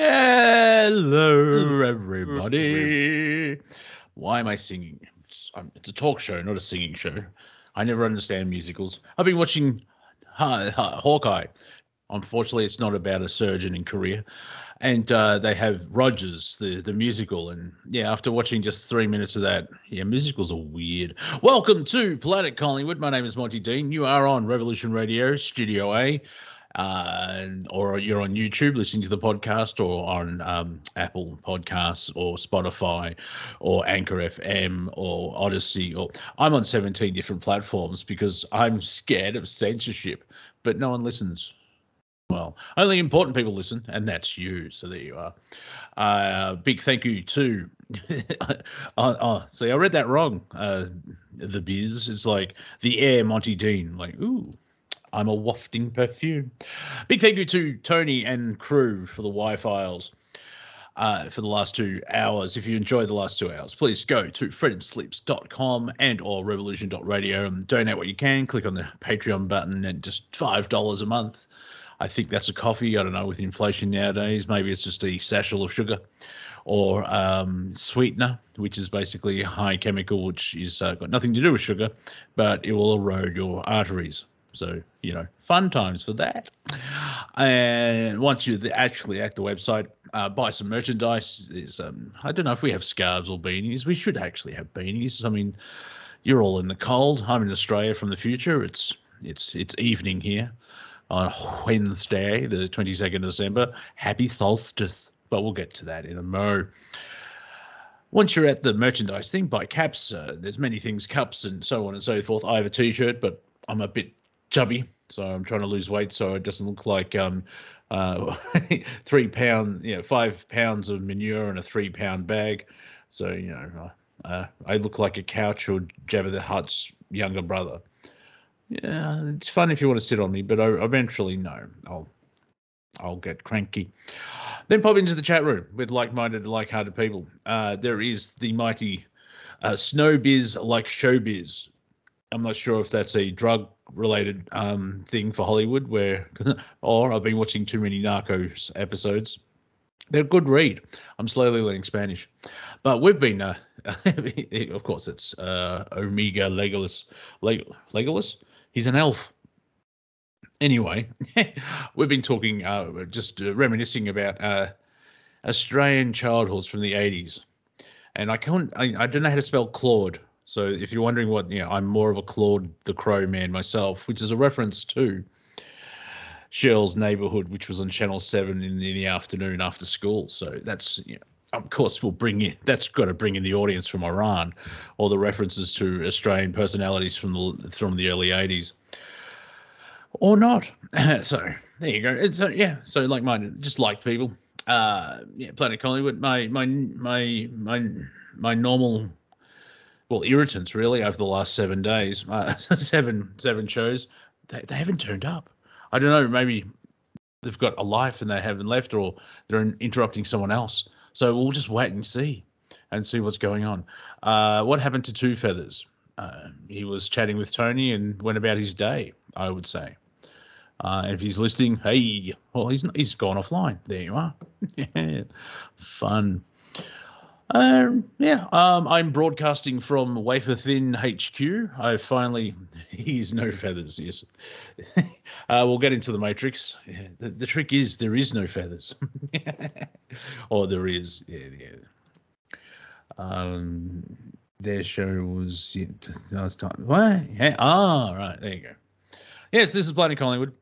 Hello, everybody. Why am I singing? It's, um, it's a talk show, not a singing show. I never understand musicals. I've been watching uh, Hawkeye. Unfortunately, it's not about a surgeon in Korea. And uh, they have Rogers, the, the musical. And yeah, after watching just three minutes of that, yeah, musicals are weird. Welcome to Planet Collingwood. My name is Monty Dean. You are on Revolution Radio, Studio A uh, or you're on YouTube listening to the podcast, or on um, Apple Podcasts, or Spotify, or Anchor FM, or Odyssey, or I'm on 17 different platforms because I'm scared of censorship, but no one listens. Well, only important people listen, and that's you. So there you are. Uh, big thank you to. oh, oh, see, I read that wrong. Uh, the biz. It's like the air Monty Dean. Like, ooh, I'm a wafting perfume. Big thank you to Tony and crew for the Wi files uh, for the last two hours. If you enjoyed the last two hours, please go to freedomslips.com and or revolution.radio and donate what you can. Click on the Patreon button and just $5 a month. I think that's a coffee. I don't know with inflation nowadays. Maybe it's just a satchel of sugar or um, sweetener, which is basically high chemical, which is uh, got nothing to do with sugar, but it will erode your arteries. So, you know, fun times for that. And once you're actually at the website, uh, buy some merchandise. Is um, I don't know if we have scarves or beanies. We should actually have beanies. I mean, you're all in the cold. I'm in Australia from the future. It's it's it's evening here on Wednesday, the 22nd of December. Happy solstice. But we'll get to that in a mo. Once you're at the merchandise thing, buy caps. Uh, there's many things, cups and so on and so forth. I have a T-shirt, but I'm a bit chubby, so I'm trying to lose weight so it doesn't look like um, uh, three pound, you know, five pounds of manure in a three pound bag. So you know, uh, I look like a couch or Jabba the Hutt's younger brother. Yeah, it's fun if you want to sit on me, but I, eventually, no, I'll I'll get cranky. Then pop into the chat room with like-minded, like-hearted people. Uh, there is the mighty uh, Snowbiz like showbiz. I'm not sure if that's a drug related um, thing for Hollywood where, or I've been watching too many Narcos episodes. They're a good read. I'm slowly learning Spanish, but we've been, uh, of course, it's uh, Omega Legolas. Leg- Legolas? He's an elf. Anyway, we've been talking, uh, just uh, reminiscing about uh, Australian childhoods from the 80s, and I can't, I, I don't know how to spell Claude. So if you're wondering what, you know, I'm more of a Claude the Crow man myself, which is a reference to Shirl's Neighborhood, which was on Channel 7 in, in the afternoon after school. So that's, you know, of course, we'll bring in, that's got to bring in the audience from Iran, or the references to Australian personalities from the, from the early 80s. Or not. so there you go. Uh, yeah, so like mine, just liked people. Uh, yeah, Planet Collingwood. My my my my my normal well irritants really over the last seven days, uh, seven seven shows. They they haven't turned up. I don't know. Maybe they've got a life and they haven't left, or they're interrupting someone else. So we'll just wait and see, and see what's going on. Uh, what happened to Two Feathers? Uh, he was chatting with Tony and went about his day. I would say. Uh, if he's listening, hey, well, he's he's gone offline. There you are. yeah, Fun. Um, yeah, um, I'm broadcasting from Wafer Thin HQ. I finally, he's no feathers. Yes, uh, we'll get into the Matrix. Yeah, the, the, trick is there is no feathers, or there is. Yeah, yeah. Um, their show was. Yeah, was talking. What? Yeah. Ah, right. There you go. Yes, this is Planet Collingwood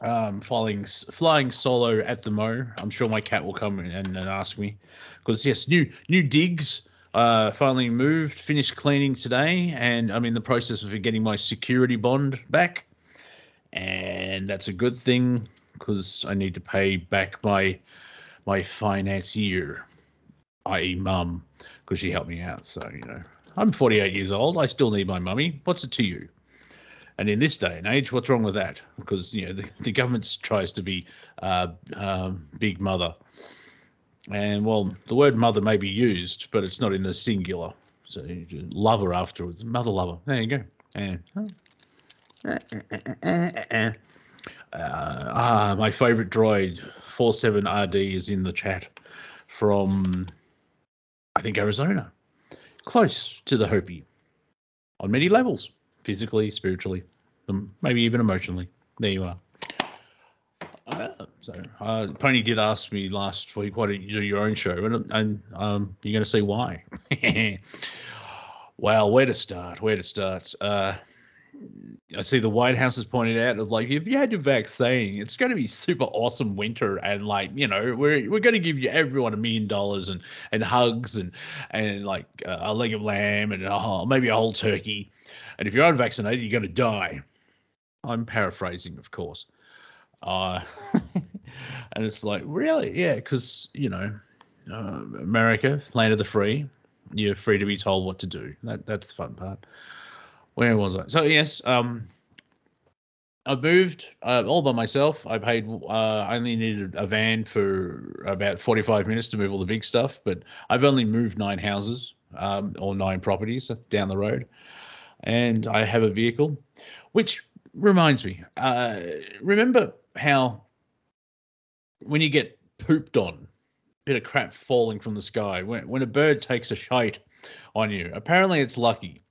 um, flying flying solo at the mo. I'm sure my cat will come and, and ask me because yes, new new digs. Uh, finally moved, finished cleaning today, and I'm in the process of getting my security bond back, and that's a good thing because I need to pay back my my financier, i.e., mum, because she helped me out. So you know, I'm 48 years old. I still need my mummy. What's it to you? And in this day and age, what's wrong with that? Because you know the, the government tries to be uh, uh, big mother, and well, the word mother may be used, but it's not in the singular. So lover afterwards, mother lover. There you go. And, uh, Uh, ah, my favorite droid, 47RD, is in the chat from, I think, Arizona. Close to the Hopi on many levels physically, spiritually, um, maybe even emotionally. There you are. Uh, so, uh, Pony did ask me last week, why don't you do your own show? And, and um, you're going to see why. well, where to start? Where to start? Uh, I see the White House has pointed out of like if you had your vaccine, it's going to be super awesome winter, and like you know we're we're going to give you everyone a million dollars and and hugs and and like uh, a leg of lamb and uh, maybe a whole turkey, and if you're unvaccinated, you're going to die. I'm paraphrasing, of course. Uh, and it's like really, yeah, because you know, uh, America, land of the free, you're free to be told what to do. That that's the fun part where was I? So yes, um, I moved uh, all by myself. I paid. Uh, I only needed a van for about forty-five minutes to move all the big stuff, but I've only moved nine houses um, or nine properties down the road, and I have a vehicle. Which reminds me, uh, remember how when you get pooped on, bit of crap falling from the sky, when when a bird takes a shite on you, apparently it's lucky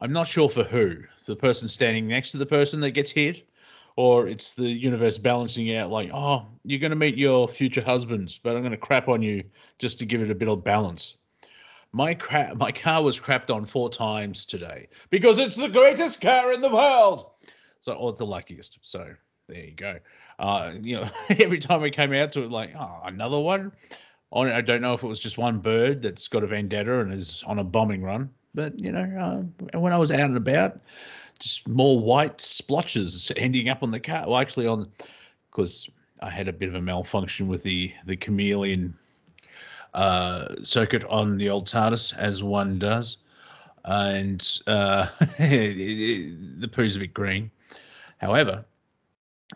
I'm not sure for who. The person standing next to the person that gets hit, or it's the universe balancing out like, oh, you're going to meet your future husband, but I'm going to crap on you just to give it a bit of balance. My crap, my car was crapped on four times today because it's the greatest car in the world. So, or the luckiest. So there you go. Uh, you know, every time we came out to it, like, oh, another one. I don't know if it was just one bird that's got a vendetta and is on a bombing run, but you know, uh, when I was out and about, just more white splotches ending up on the car. Well, actually, on because I had a bit of a malfunction with the the chameleon uh, circuit on the old TARDIS, as one does, and uh, the poo's a bit green. However,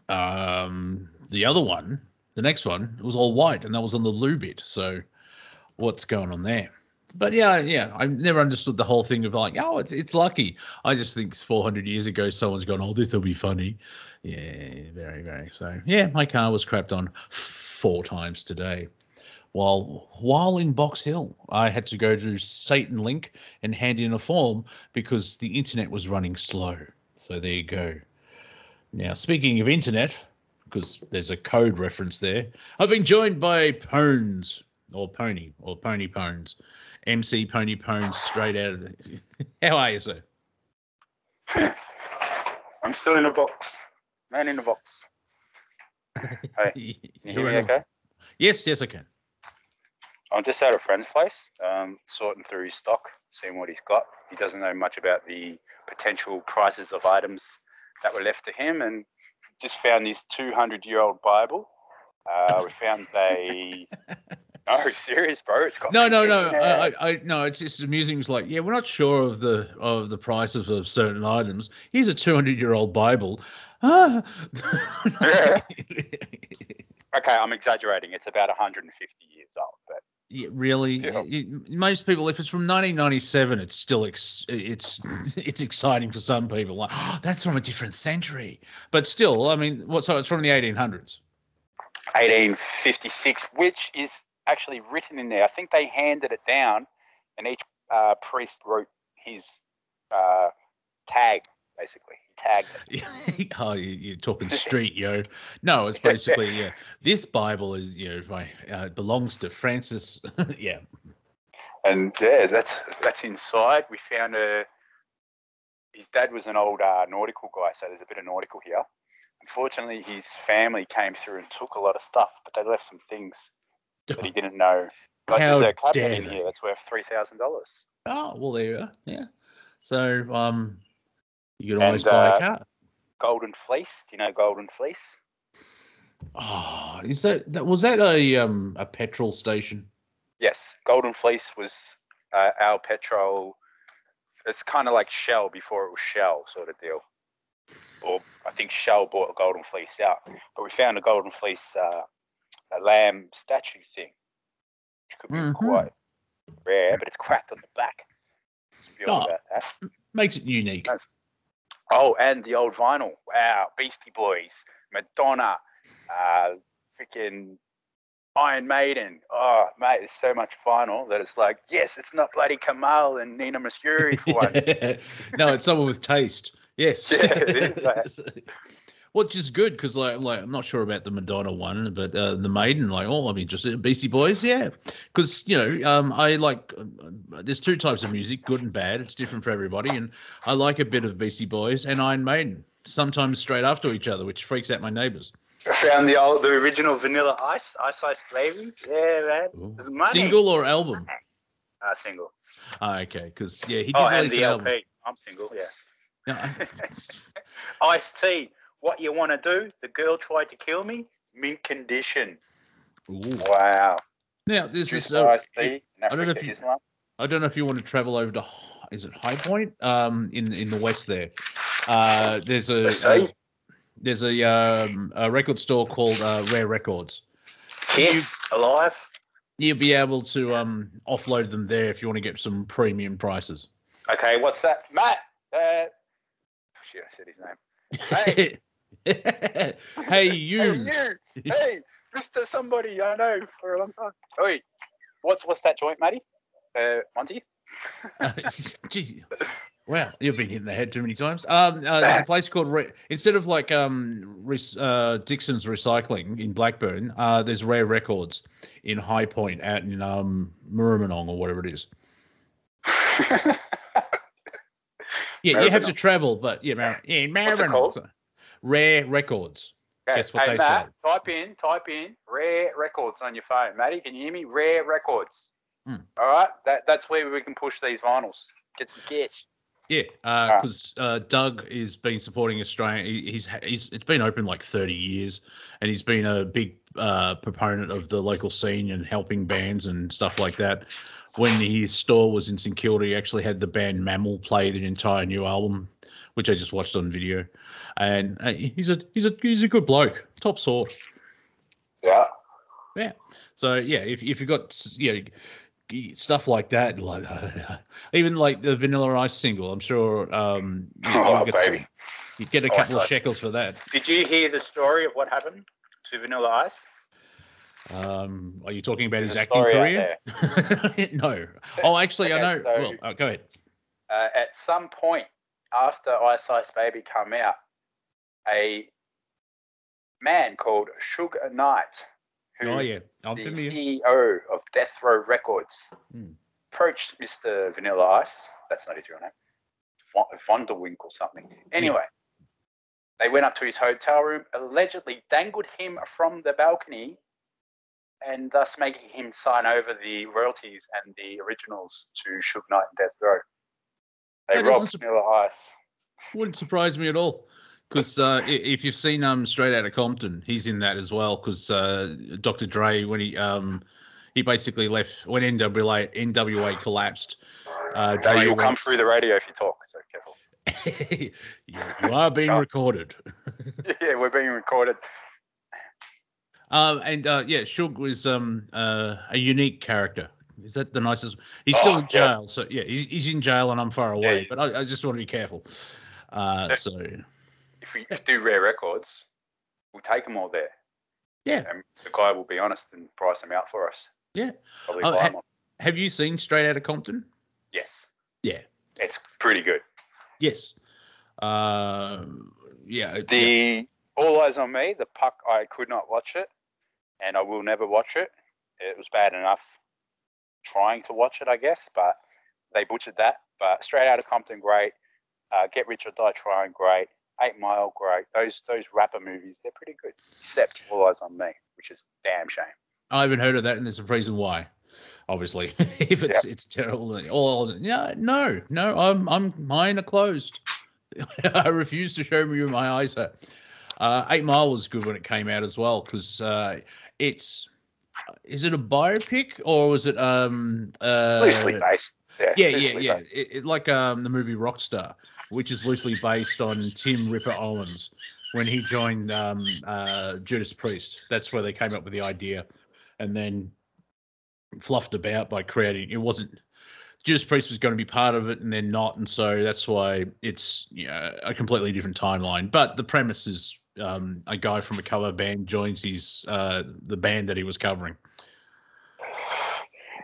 um, the other one, the next one, it was all white, and that was on the loo bit. So, what's going on there? but yeah, yeah, I've never understood the whole thing of like, oh, it's it's lucky. I just think 400 years ago, someone's gone, oh, this will be funny. Yeah, very, very. So yeah, my car was crapped on four times today. While while in Box Hill, I had to go to Satan Link and hand in a form because the internet was running slow. So there you go. Now, speaking of internet, because there's a code reference there, I've been joined by Pones or Pony or Pony Pones. MC Pony Pones straight out of the. How are you, sir? I'm still in a box. Man in a box. Hey, you hear me okay? Yes, yes, I can. I'm just at a friend's place, um, sorting through his stock, seeing what he's got. He doesn't know much about the potential prices of items that were left to him, and just found this 200 year old Bible. Uh, we found a Oh, serious, bro? It's got no, no, no. I, I, no. It's just amusing. It's like, yeah, we're not sure of the of the prices of certain items. Here's a 200 year old Bible. Ah. okay, I'm exaggerating. It's about 150 years old, but yeah, really, most people, if it's from 1997, it's still ex- it's it's exciting for some people. Like, oh, that's from a different century, but still, I mean, what? So it's from the 1800s. 1856, which is actually written in there. I think they handed it down, and each uh, priest wrote his uh, tag, basically. He tagged it. oh, you're talking street, yo. No, it's basically yeah. This Bible is you know my uh, belongs to Francis. yeah. And yeah, that's that's inside. We found a. His dad was an old uh, nautical guy, so there's a bit of nautical here. Unfortunately, his family came through and took a lot of stuff, but they left some things that he didn't know. Like How there's a cabinet in here that's worth three thousand dollars. Oh well, there you are. Yeah. So um, you can always and, buy uh, a car. Golden Fleece. Do you know Golden Fleece? Oh, is that that was that a um a petrol station? Yes, Golden Fleece was uh, our petrol. It's kind of like Shell before it was Shell, sort of deal. Or I think Shell bought a Golden Fleece out, but we found a Golden Fleece uh, a lamb statue thing, which could be mm-hmm. quite rare, but it's cracked on the back. Oh, makes it unique. Oh, and the old vinyl. Wow, Beastie Boys, Madonna, uh, freaking Iron Maiden. Oh, mate, there's so much vinyl that it's like, yes, it's not bloody Kamahl and Nana Mouskouri for once. no, it's someone with taste. Yes. Yeah, it is, mate. Which is good because like like I'm not sure about the Madonna one, but uh, the Maiden like oh I'm interested. Beastie Boys, yeah, because you know um I like uh, there's two types of music, good and bad. It's different for everybody, and I like a bit of Beastie Boys and Iron Maiden, sometimes straight after each other, which freaks out my neighbors. I found the old, the original Vanilla Ice, Ice Ice Baby. Yeah, man. Single or album? Uh, single. Ah, okay, because yeah, he did Oh, and the an album. LP. I'm single, yeah. Ice T. What you want to do? The girl tried to kill me. Mint condition. Ooh. Wow. Now this Juice is uh. I don't know if you- Islam. I don't know if you want to travel over to is it High Point um in in the west there. Uh, there's a, The a- there's a um, a record store called uh, Rare Records. Kiss alive. You'll be able to um offload them there if you want to get some premium prices. Okay, what's that, Matt? Uh, shit, I said his name. hey you. Hey, you. Hey, Mister Somebody I know for a long time. Oi, what's what's that joint, Matty? Uh, Monty. Gee, wow, you've been hit in the head too many times. Um, uh, there's a place called Re- instead of like um Re- uh, Dixon's Recycling in Blackburn, uh, there's Rare Records in High Point out in um Murrumbidgee or whatever it is. Yeah, you have to travel, but yeah, Mar- yeah, What's it Maribyrnong. called? Rare Records. Okay, Guess what hey, they Matt, type in, type in Rare Records on your phone. Matty, can you hear me? Rare Records. Hmm. All right, that, that's where we can push these vinyls. Get some cash. Yeah, because uh, Doug has been supporting Australia. He, he's he's it's been open like 30 years, and he's been a big uh, proponent of the local scene and helping bands and stuff like that. When his store was in St Kilda, he actually had the band Mammal play the entire new album, which I just watched on video. And uh, he's a he's a he's a good bloke, top sort. Yeah. Yeah. So yeah, if if you've got you know stuff like that, like even like the Vanilla Ice single, I'm sure um you, Oh, get baby. you get a Ice couple of shekels for that. Did you hear the story of what happened to Vanilla Ice? Um, are you talking about his There's acting career? no. Oh, actually, I know. so- well, uh, go ahead. uh, at some point after Ice Ice Baby come out, a man called Suge Knight, who Oh yeah, I'm the familiar. CEO of Death Row Records, Hmm. approached Mr. Vanilla Ice. That's not his real name. Von- Vonderwink or something. Anyway, they went up to his hotel room, allegedly dangled him from the balcony, and thus making him sign over the royalties and the originals to Suge Knight and Death Row. They robbed sup- Vanilla Ice. Wouldn't surprise me at all. Because uh, if you've seen um Straight Outta Compton, he's in that as well. Because uh, Dr. Dre, when he um he basically left when NWA NWA collapsed. Uh, Dre you'll went- come through the radio if you talk, so careful. you, you are being recorded. yeah, we're being recorded. Um, and uh, yeah, Shug was um uh, a unique character. Is that the nicest? He's still Oh, in yeah. jail, so yeah, he's, he's in jail and I'm far away. he but I, I just want to be careful. Uh, Yeah. so If we do rare records, we'll take them all there. yeah, And the guy will be honest and price them out for us. Yeah. Probably Oh, buy ha- 'em off. have you seen Straight Outta Compton? Yes. Yeah. It's pretty good. Yes. Uh, yeah. The All Eyes on Me, the puck, I could not watch it, and I will never watch it. It was bad enough trying to watch it, I guess, but they butchered that. But Straight Out of Compton, great. Uh, Get Rich or Die Trying, great. Eight Mile, great. Those those rapper movies, they're pretty good. Except All Eyes on Me, which is a damn shame. I haven't heard of that, and there's a reason why. Obviously, if it's it's terrible. Oh no, no, no. I'm I'm mine are closed. I refuse to show me where my eyes are. Uh, Eight Mile was good when it came out as well because uh, it's is it a biopic or was it um uh, Loosely based. Yeah, yeah, yeah, yeah. It, it, like um, the movie Rockstar, which is loosely based on Tim Ripper Owens when he joined um, uh, Judas Priest. That's where they came up with the idea, and then fluffed about by creating. It wasn't Judas Priest was going to be part of it, and they're not, and so that's why it's you know, a completely different timeline. But the premise is um, a guy from a cover band joins his uh, the band that he was covering.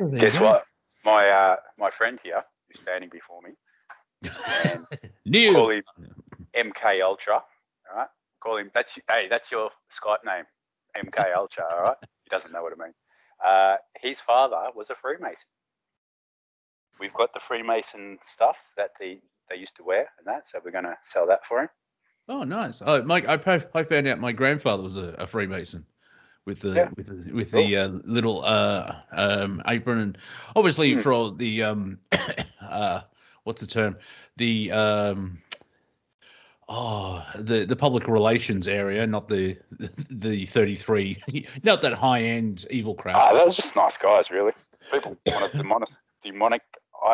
Well, Guess go. what? My uh, my friend here is standing before me. And New. call him MK Ultra. All right. Call him. That's hey. That's your Skype name. MK Ultra. All right. He doesn't know what it means. Uh, his father was a Freemason. We've got the Freemason stuff that they they used to wear and that, so we're gonna sell that for him. Oh, nice. Oh, Mike, I, I found out my grandfather was a, a Freemason with the Yeah. with the, with the uh, little uh, um, apron and obviously Hmm. for all the um, uh, what's the term the um, oh the the public relations area, not the the thirty three, not that high end evil crap. Ah, that was just nice guys, really. People wanted demonic, demonic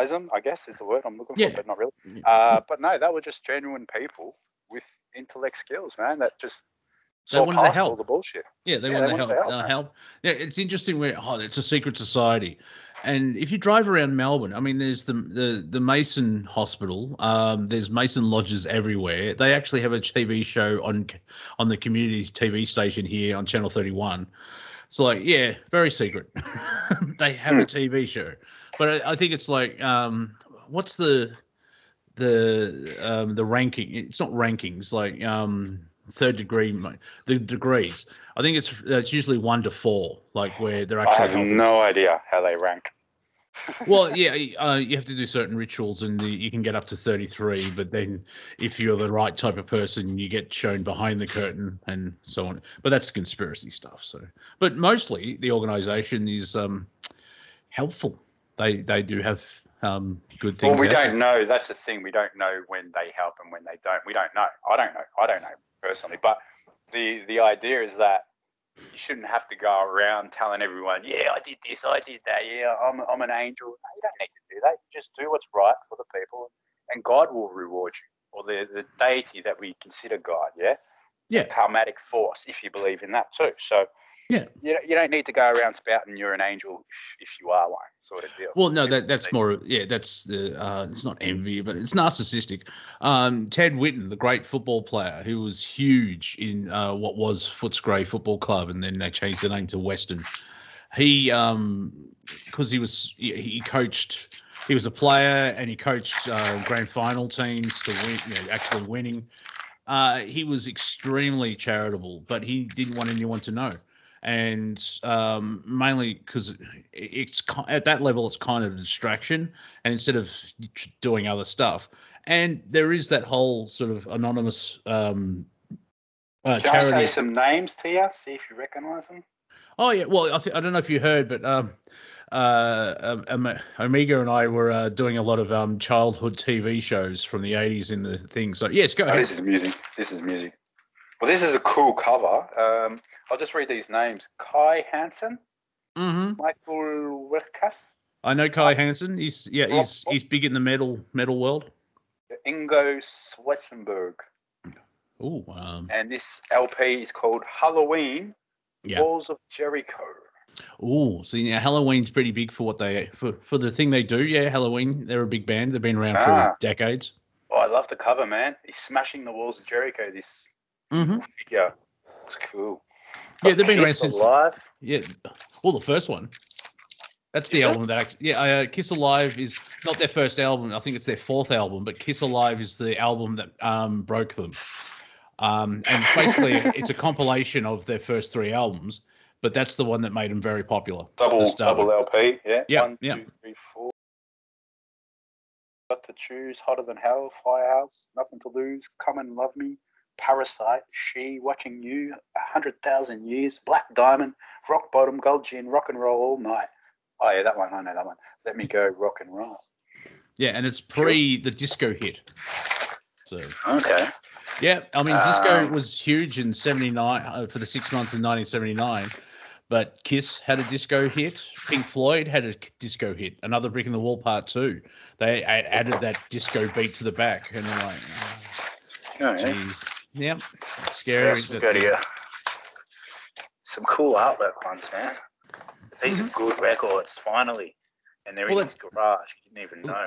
them, I guess is the word I'm looking Yeah. for, but not really. Uh, but no, they were just genuine people with intellect skills, man. That just They saw wanted to past all help. the bullshit. Yeah, they Yeah, want they to help. to help, help. Yeah, it's interesting where oh, it's a secret society, and if you drive around Melbourne, I mean, there's the the the Mason Hospital. Um, there's Mason lodges everywhere. They actually have a TV show on on the community TV station here on Channel 31. It's like, yeah, very secret. they have Hmm. a TV show, but I, I think it's like, um, what's the the um the ranking? It's not rankings, like um third degree the degrees. I think it's it's usually one to four, like where they're actually. I have helping. no idea how they rank. Well, yeah, uh, you have to do certain rituals, and the, you can get up to thirty-three. But then, if you're the right type of person, you get shown behind the curtain and so on. But that's conspiracy stuff. So, but mostly the organisation is um, helpful. They they do have um, good things. Well, we don't know. That's the thing. We don't know when they help and when they don't. We don't know. I don't know. I don't know personally. But the the idea is that you shouldn't have to go around telling everyone, "Yeah, I did this, I did that. Yeah, I'm I'm an angel." No, you don't need to do that. You just do what's right for the people, and God will reward you, or the the deity that we consider God. Yeah. Yeah. Karmatic force, if you believe in that too. So. Yeah. You don't, you don't need to go around spouting you're an angel if, if you are one, sort of deal. Well, no, that that's more. Yeah, that's the. Uh, it's not envy, but it's narcissistic. Um, Ted Whitten, the great football player, who was huge in uh, what was Footscray Football Club, and then they changed the name to Western. He, um, because he was he, he coached. He was a player, and he coached uh, grand final teams to win, you know, actually winning. Uh, he was extremely charitable, but he didn't want anyone to know and um, mainly because it's at that level it's kind of a distraction and instead of doing other stuff and there is that whole sort of anonymous um, uh, Can I say some names to you? See if you recognise them. oh yeah well I, th- I don't know if you heard but um, uh, um, Omega and I were uh, doing a lot of um, childhood TV shows from the 80s in the thing so yes go Oh, ahead this is music. This is music. Well, this is a cool cover. Um, I'll just read these names: Kai Hansen, hmm Michael Weikath, I know Kai Hansen he's yeah he's he's big in the metal metal world Ingo Schwichtenberg, oh um, and this LP is called Helloween: Yeah. Walls of Jericho. Oh, see now Helloween's pretty big for what they for for the thing they do. Yeah, Helloween, they're a big band. They've been around Ah. for decades. Oh, I love the cover, man. He's smashing the walls of Jericho. This hmm figure. It's cool. Yeah, they've been around Kiss since- Alive. Yeah, well, the first one. That's the Is it? album that act- yeah, uh, Kiss Alive is not their first album. I think it's their fourth album, but Kiss Alive is the album that um, broke them. Um, and basically, it's a compilation of their first three albums, but that's the one that made them very popular. Double double. LP. Yeah. Yeah, One, yeah. two, three, four. Got to choose. Hotter than hell. Firehouse. Nothing to lose. Come and love me. Parasite. She. Watching you. A hundred thousand years. Black Diamond. Rock Bottom. Cold Gin. Rock and roll all night. Oh yeah, that one. I know that one. Let me go. Rock and roll. Yeah, and it's pre the disco hit. So Okay. Yeah, I mean, disco Um, was huge in '79 uh, for the six months in 1979, but Kiss had a disco hit. Pink Floyd had a disco hit. Another Brick in the Wall Part Two. They added that disco beat to the back, and they're like, Oh, yeah. geez, yep, scary. Yes, that- we've got. Some cool artwork ones, man. These are good records, finally. And they're Well, in his garage. You didn't even know.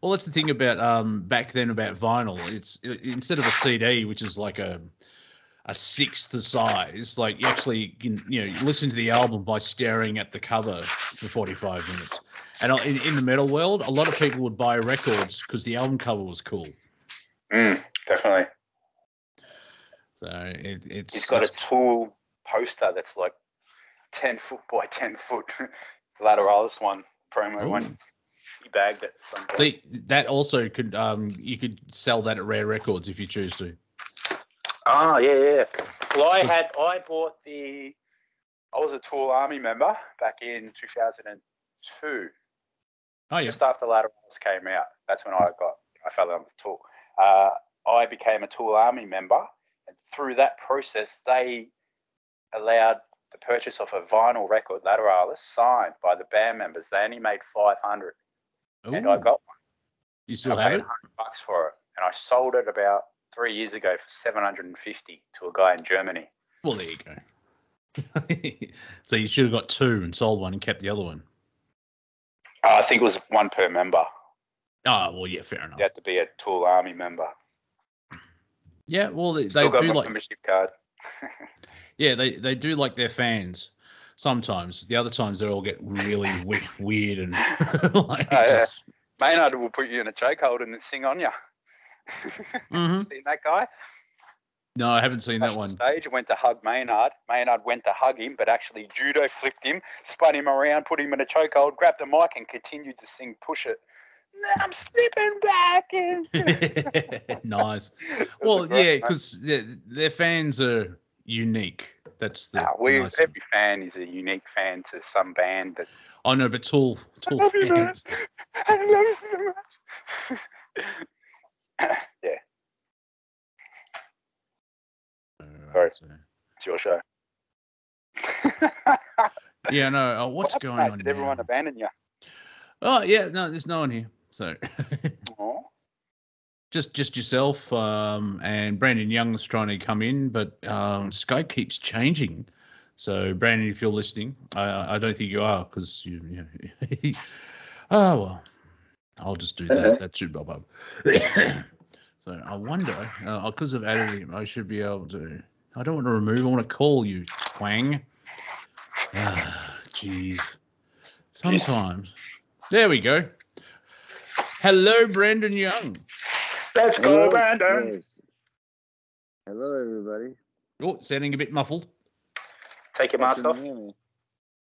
Well, that's the thing about um back then about vinyl. It's it, instead of a CD, which is like a a sixth the size. Like you actually can, you know, listen to the album by staring at the cover for 45 minutes. And in, in the metal world, a lot of people would buy records because the album cover was cool. Mm, definitely. So it, it's. He's got a tool poster that's like 10 foot by 10 foot. Lateralus one, promo Ooh. one. He bagged it. See, that also could um you could sell that at Rare Records if you choose to. Ah, yeah, yeah. Well, I had, I bought the, I was a Tool Army member back in 2002, Oh yeah. just after Lateralus came out. That's when I got, I fell in love with Tool. Uh, I became a Tool Army member, and through that process, they allowed the purchase of a vinyl record, Lateralus, signed by the band members. They only made 500, and I Ooh, got you still I have paid it? 100 bucks for it, and I sold it about three years ago for 750 to a guy in Germany. Well, there you go. so you should have got two and sold one and kept the other one. Uh, I think it was one per member. Oh well, yeah, fair enough. You had to be a Tool Army member. Yeah, well, they, they Still do like membership card. yeah, they they do like their fans. Sometimes the other times they all get really we- weird and like. Oh, yeah. just- Maynard will put you in a chokehold and then sing on you. Mhm. Seen that guy? No, I haven't seen that one. Stage went to hug Maynard. Maynard went to hug him, but actually judo flipped him, spun him around, put him in a chokehold, grabbed the mic, and continued to sing "Push It." Now I'm slipping back in. nice. It was Well, yeah, because their, their fans are unique. That's the. Nah, we nice- every fan is a unique fan to some band that I know, but Tool, Tool love you, man. fans. I love you so much. yeah, Sorry. So- it's your show. Yeah, no. Uh, what's What going on? mate? Did everyone abandon you? Oh yeah, no, there's no one here. So just just yourself um, and Brandon Young's trying to come in, but um, Skype keeps changing. So Brandon, if you're listening, I, I don't think you are because you. you oh well, I'll just do that. That should bob up. so I wonder because I've added him, I should be able to. I don't want to remove. I want to call you twang. Ah, Jeez. Sometimes. There we go. Hello, Brandon Young. let's Hello, go, Brandon. yes. Hello, everybody. Oh, sounding a bit muffled. Take your mask Can off. you hear me?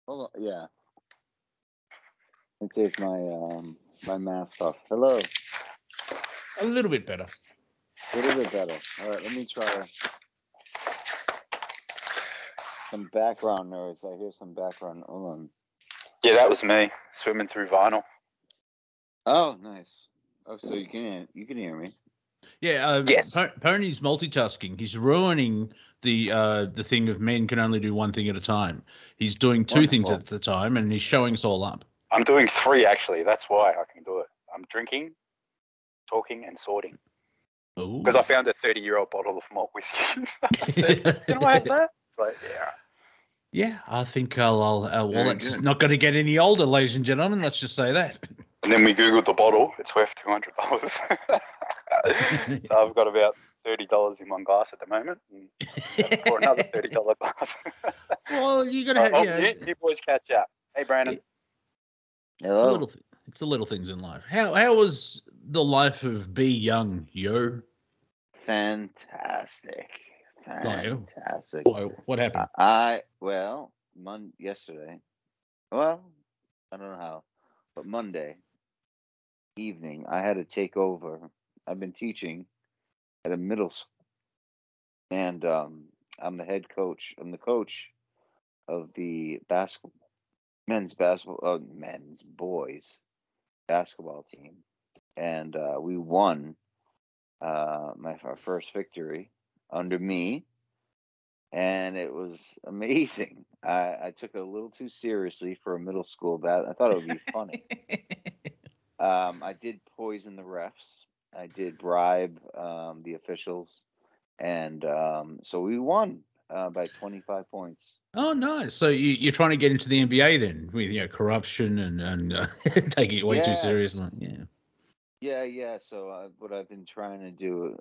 Hold on. Yeah. Let me take my um my mask off. Hello. A little bit better. A little bit better. All right. Let me try some background noise. I hear some background. Hold on. Yeah, that was me swimming through vinyl. Oh, nice. Oh, so you can you can hear me. Yeah, uh, Yes. Po- Pony's multitasking. He's ruining the uh, the thing of men can only do one thing at a time. He's doing two things at the time, and he's showing us all up. I'm doing three actually. That's why I can do it. I'm drinking, talking, and sorting. Oh, Because I found a 30 year old bottle of malt whiskey. I said, Can I have that? It's like, yeah. yeah, I think I'll. I'll uh, well, it's good. not going to get any older, ladies and gentlemen. Let's just say that. And then we Googled the bottle. It's worth $200. so I've got about $30 in one glass at the moment. And pour another $30 glass. well, you're gonna oh, have. oh, you know, you, you boys catch up. Hey, Brandon. It's the Hello. little. Th- it's the little things in life. How how was the life of B Young, yo? Fantastic. Fantastic. Why, what happened? I well, Mon yesterday. Well, I don't know how, but Monday evening I had to take over. I've been teaching at a middle school, and um, I'm the head coach. I'm the coach of the basketball, men's basketball, uh, men's boys basketball team, and uh, we won uh, my our first victory under me and it was amazing. I, I took it a little too seriously for a middle school bat. I thought it would be funny. Um, I did poison the refs. I did bribe um, the officials, and um, so we won uh, by 25 points. Oh, nice. So you, you're trying to get into the NBA then, with you know corruption and and uh, taking it way too seriously. Yeah. Yeah, yeah. So uh, what I've been trying to do,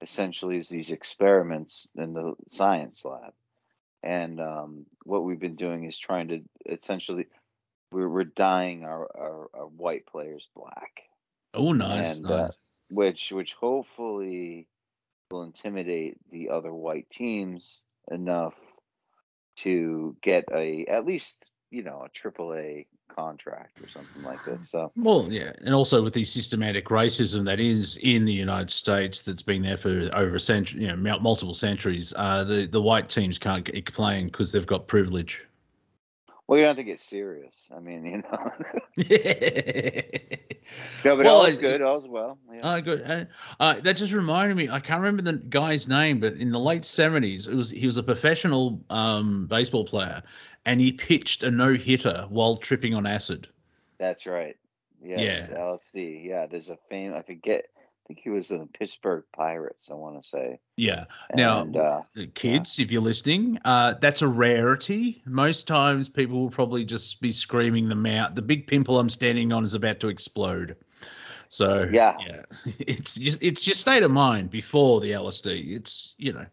essentially is these experiments in the science lab, and um, what we've been doing is trying to essentially we're, we're dyeing our, our, our white players black, Oh, nice. and nice. uh, which which hopefully will intimidate the other white teams enough to get a at least you know a triple A contract or something like this. So Well, yeah, and also with the systematic racism that is in the United States that's been there for over a century, you know, multiple centuries, uh, the the white teams can't get playing because they've got privilege. Well, you don't have to get serious. I mean, you know. yeah, no, but Well, all is it- good. All's well. Yeah. Oh, good. Uh, uh, that just reminded me. I can't remember the guy's name, but in the late seventies, it was he was a professional um, baseball player, and he pitched a no hitter while tripping on acid. That's right. Yes, LSD. Yeah, there's a fame. I forget. I think he was in the Pittsburgh Pirates. I want to say. Yeah. Now, And, uh, Uh, kids, if you're listening, uh, that's a rarity. Most times, people will probably just be screaming them out. The big pimple I'm standing on is about to explode. So Yeah. yeah, it's just it's your state of mind before the LSD. It's you know,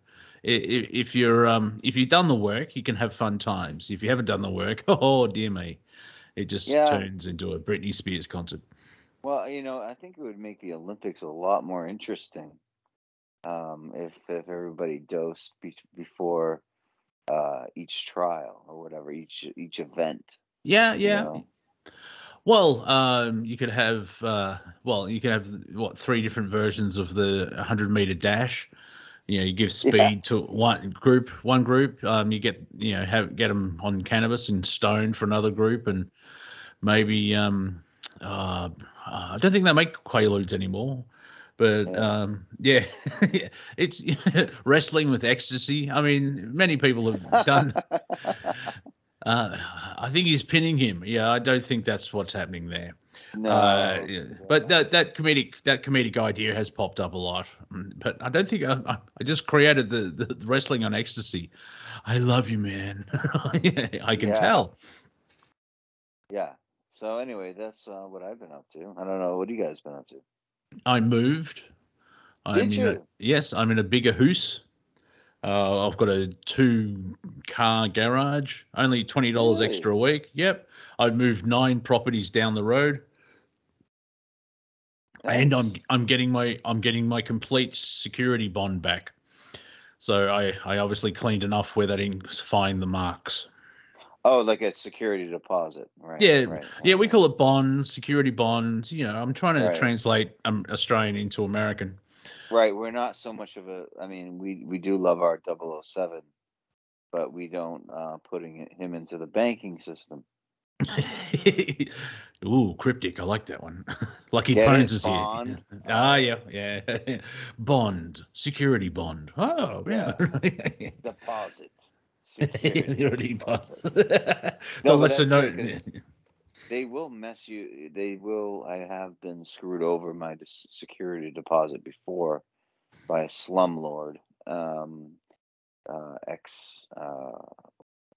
i- i- if you're um if you've done the work, you can have fun times. If you haven't done the work, oh dear me, it just Yeah. turns into a Britney Spears concert. Well, you know, I think it would make the Olympics a lot more interesting um, if if everybody dosed be- before uh, each trial or whatever, each each event. Yeah, yeah. know? Well, um, you could have uh, well, you could have what three different versions of the 100 meter dash. You know, you give speed Yeah. to one group, one group. Um, you get you know have get them on cannabis and stoned for another group, and maybe um, uh, I don't think they make quaaludes anymore. But Yeah. um, yeah, it's wrestling with ecstasy. I mean, many people have done. Uh, I think he's pinning him. Yeah, I don't think that's what's happening there. no, Uh, yeah. But that that comedic that comedic idea has popped up a lot. Mm, But I don't think I, I just created the, the, the wrestling on ecstasy. I love you, man. I can Yeah. tell. yeah. So anyway, that's uh, what I've been up to. I don't know. What you guys been up to? I moved. I'm Did in a, you? yes, I'm in a bigger house. Uh, I've got a two car garage, only twenty dollars Really? extra a week. Yep, I've moved nine properties down the road. and I'm I'm getting my I'm getting my complete security bond back. So I I obviously cleaned enough where they didn't find the marks. Oh, like a security deposit, right? Yeah, right, Yeah, we call it bonds, security bonds. You know, I'm trying to Right. translate um, Australian into American. Right, we're not so much of a. I mean, we we do love our 007, but we don't uh, putting him into the banking system. Ooh, cryptic. I like that one. Lucky Get Bones is here. Bond? Ah, yeah, yeah. Bond, security bond. Oh, yeah. Deposit. deposit. the No, lesser known. They will mess you. They will. I have been screwed over my security deposit before by a slumlord, um, uh, ex uh,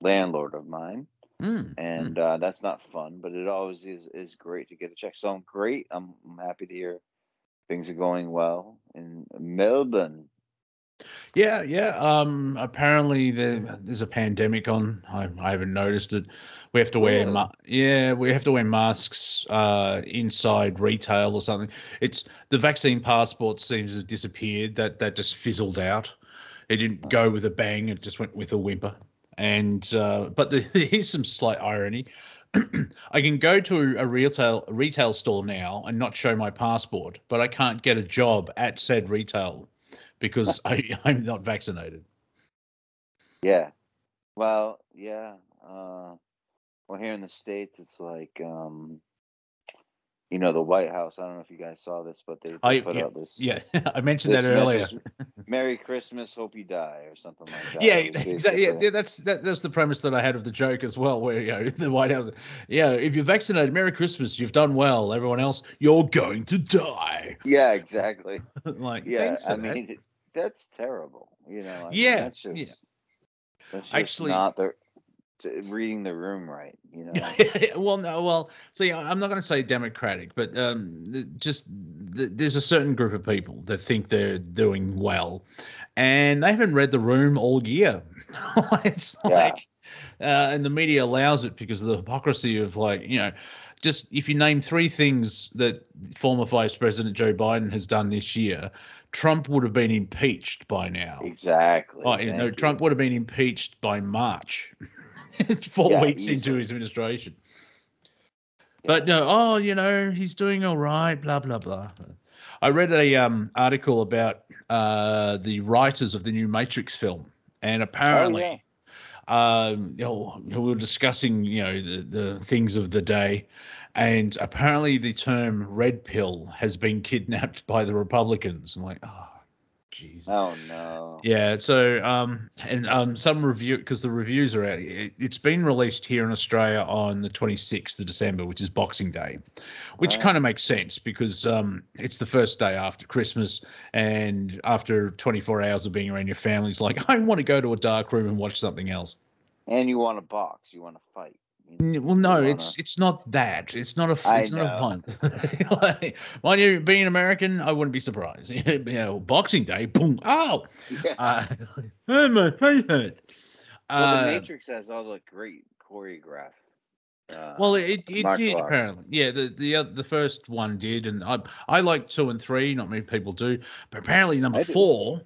landlord of mine. Mm, and uh, that's not fun. But it always is is great to get a check. So I'm great. I'm, I'm happy to hear things are going well in Melbourne. Yeah, yeah. Um, apparently there, there's a pandemic on. I, I haven't noticed it. We have to wear, ma- yeah, we have to wear masks uh, inside retail or something. It's the vaccine passport seems to have disappeared. That that just fizzled out. It didn't go with a bang. It just went with a whimper. And uh, but the, here's some slight irony. I can go to a retail a retail store now and not show my passport, but I can't get a job at said retail because I, I'm not vaccinated. Yeah. Well, yeah. Uh, well, here in the states, it's like, um, you know, the White House. I don't know if you guys saw this, but they, they I- put yeah, out this. Yeah, I mentioned that earlier. message, Merry Christmas, hope you die, or something like that. Yeah, exactly. Yeah, yeah, that's that, that's the premise that I had of the joke as well. Where you know the White House, yeah, if you're vaccinated, Merry Christmas, you've done well. Everyone else, you're going to die. yeah, exactly. like, Yeah, thanks for I that. mean, that's terrible. You know, I mean, Yeah, that's just yeah. that's just Actually- not the reading the room right. You know, well, no, well, see, I'm not going to say democratic, but um, just th- there's a certain group of people that think they're doing well, and they haven't read the room all year. it's Yeah. like, uh, and the media allows it because of the hypocrisy of like, you know, just if you name three things that former Vice President Joe Biden has done this year, Trump would have been impeached by now. Exactly. Oh, you know, Trump would have been impeached by March, four Yeah, weeks into his administration. But no, oh, you know, he's doing all right, blah blah blah. I read a um article about uh the writers of the new Matrix film, and Oh, apparently, yeah. Um, you know, we were discussing, you know, the, the things of the day, and apparently the term "red pill" has been kidnapped by the Republicans. I'm like, oh, jeez. Oh no. Yeah, so um, and um, some review because the reviews are out. It, it's been released here in Australia on the 26th of December, which is Boxing Day, which kind of makes sense because um, it's the first day after Christmas, and after 24 hours of being around your family, it's like I want to go to a dark room and watch something else. And you want to box? You want to fight? You know, N- Well, no, it's it's not that. It's not a. I It's not a fun. like, mind you, being American, I wouldn't be surprised. you know, Boxing Day, boom, oh, Yeah. uh, oh my face hurt. well, Uh, the Matrix has all the great choreograph. Uh, Well, it, it did arts. apparently. Yeah, the the oth- the first one did, and I I like two and three. Not many people do, but apparently number four,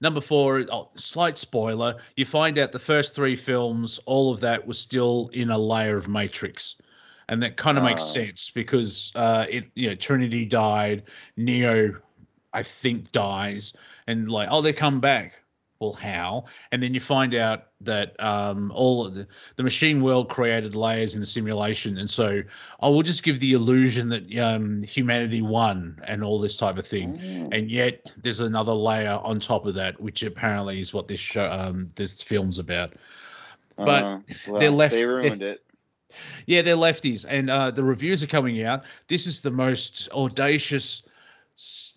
number four. Oh, slight spoiler: you find out the first three films, all of that was still in a layer of Matrix, and that kind of makes Ah. sense because uh, it you know Trinity died, Neo, I think dies, and like oh they come back. Well, how? And then you find out that um, all of the the machine world created layers in the simulation, and so I will just give the illusion that um, humanity won and all this type of thing. Mm. And yet there's another layer on top of that, which apparently is what this show, um, this film's about. but Uh, well, they're left- They ruined it. Yeah, they're lefties, and uh, the reviews are coming out. This is the most audacious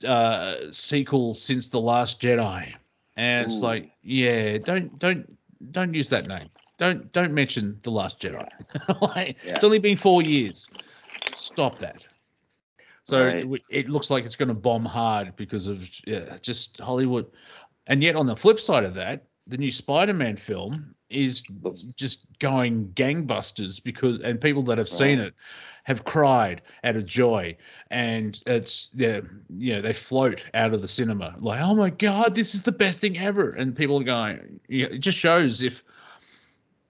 uh, sequel since the Last Jedi, and it's Ooh. like, yeah, don't don't don't use that name. Don't don't mention the Last Jedi. like, It's only been four years. Stop that. So Right. it, it looks like it's going to bomb hard because of yeah, just Hollywood. And yet on the flip side of that, the new Spider-Man film is just going gangbusters because and people that have seen Right. it have cried out of joy. And it's yeah you know they float out of the cinema like oh my god this is the best thing ever. And people are going yeah, it just shows if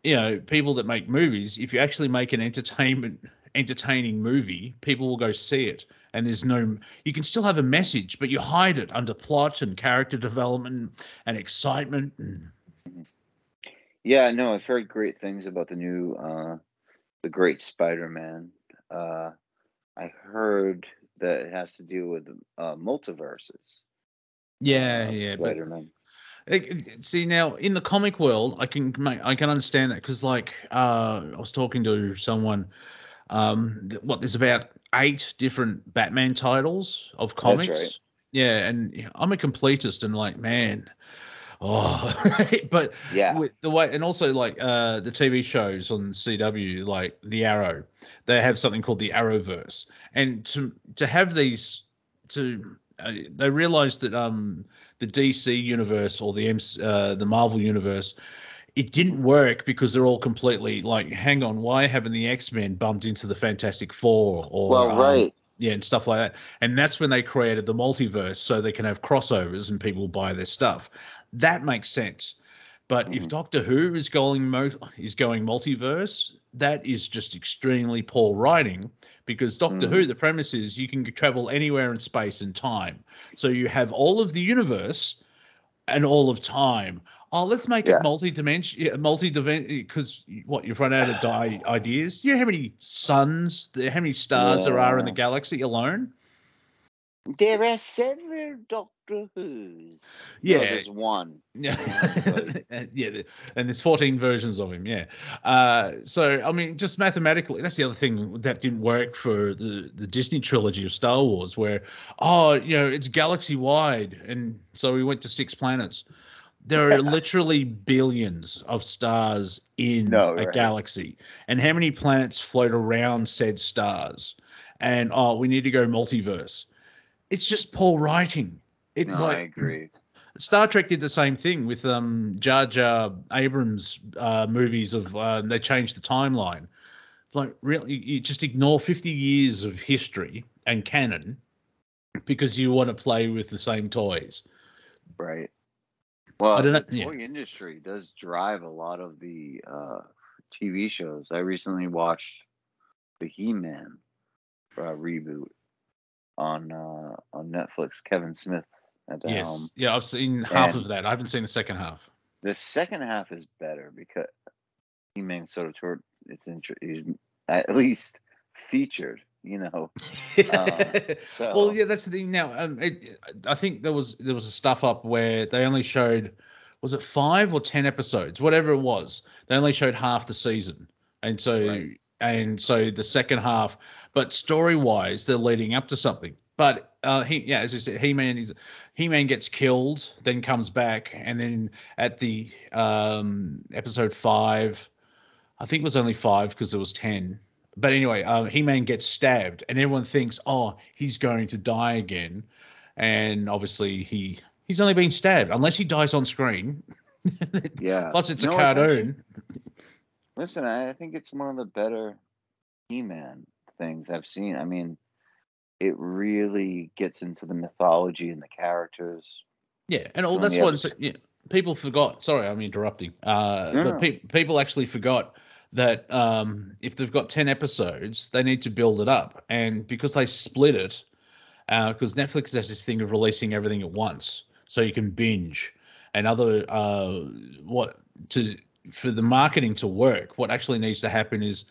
you know people that make movies if you actually make an entertainment entertaining movie people will go see it. And there's no you can still have a message but you hide it under plot and character development and excitement and mm-hmm. Yeah, no, I've heard great things about the new, uh, the Great Spider-Man. Uh, I heard that it has to do with uh, multiverses. yeah yeah Spider-Man. It- See now in the comic world, I can make I can understand that because like uh, I was talking to someone, um, what there's about eight different Batman titles of comics. right. Yeah, and I'm a completist and like man, oh, but Yeah, with the way and also like uh the TV shows on CW like the Arrow they have something called the Arrowverse and to to have these to uh, they realized that um the DC universe or the MC, uh, the Marvel universe it didn't work because they're all completely like hang on why haven't the X-Men bumped into the Fantastic Four or well, um, right. yeah, and stuff like that. And that's when they created the multiverse so they can have crossovers and people buy their stuff. That makes sense. But if Mhm. Doctor Who is going mo- is going multiverse, that is just extremely poor writing because Doctor Who, the premise is you can travel anywhere in space and time. So you have all of the universe and all of time. Oh, let's make Yeah. it multi-dimension, multi-dimension. Because what you've run out of di- ideas. You know how many suns, how many stars there are in the galaxy alone? There are several Doctor Who's. No, Yeah, there's one. yeah, yeah, and there's 14 versions of him. Yeah, uh, so I mean, just mathematically, that's the other thing that didn't work for the the Disney trilogy of Star Wars, where oh, you know, it's galaxy wide, and so we went to six planets. There are literally billions of stars in No, a right. galaxy, and how many planets float around said stars? And oh, we need to go multiverse. it's just poor writing. It's no, like I agree. Star Trek did the same thing with um, Jar Jar Abrams uh, movies of uh, they changed the timeline. It's like really, you just ignore 50 years of history and canon because you want to play with the same toys. Right. Well, I don't know- the yeah. toy industry does drive a lot of the uh, TV shows. I recently watched the He-Man uh, reboot on uh, on Netflix. Kevin Smith at the Yes, helm. yeah, I've seen half and- of that. I haven't seen the second half. The second half is better because He-Man sort of toward it's inter- he's at least featured. You know. So, well, yeah, that's the thing. Now, um, it, I think there was there was a stuff up where they only showed was it five or ten episodes, whatever it was. They only showed half the season, and so Right. and so the second half. But story wise, they're leading up to something. But uh, he, yeah, as I said, He Man is He Man gets killed, then comes back, and then at the um, episode five, I think it was only five because there was ten. But anyway, uh, He Man gets stabbed, and everyone thinks, oh, he's going to die again, and obviously he he's only been stabbed unless he dies on screen. yeah. Plus, it's a No, actually- cartoon. Listen, I I think it's one of the better He-Man things I've seen. I mean, it really gets into the mythology and the characters. Yeah, and all that's what yeah, people forgot. Sorry, I'm interrupting. Uh, No, but pe- people actually forgot that um, if they've got ten episodes, they need to build it up, and because they split it, because Netflix has this thing of releasing everything at once, so you can binge, and other uh, what to for the marketing to work, what actually needs to happen is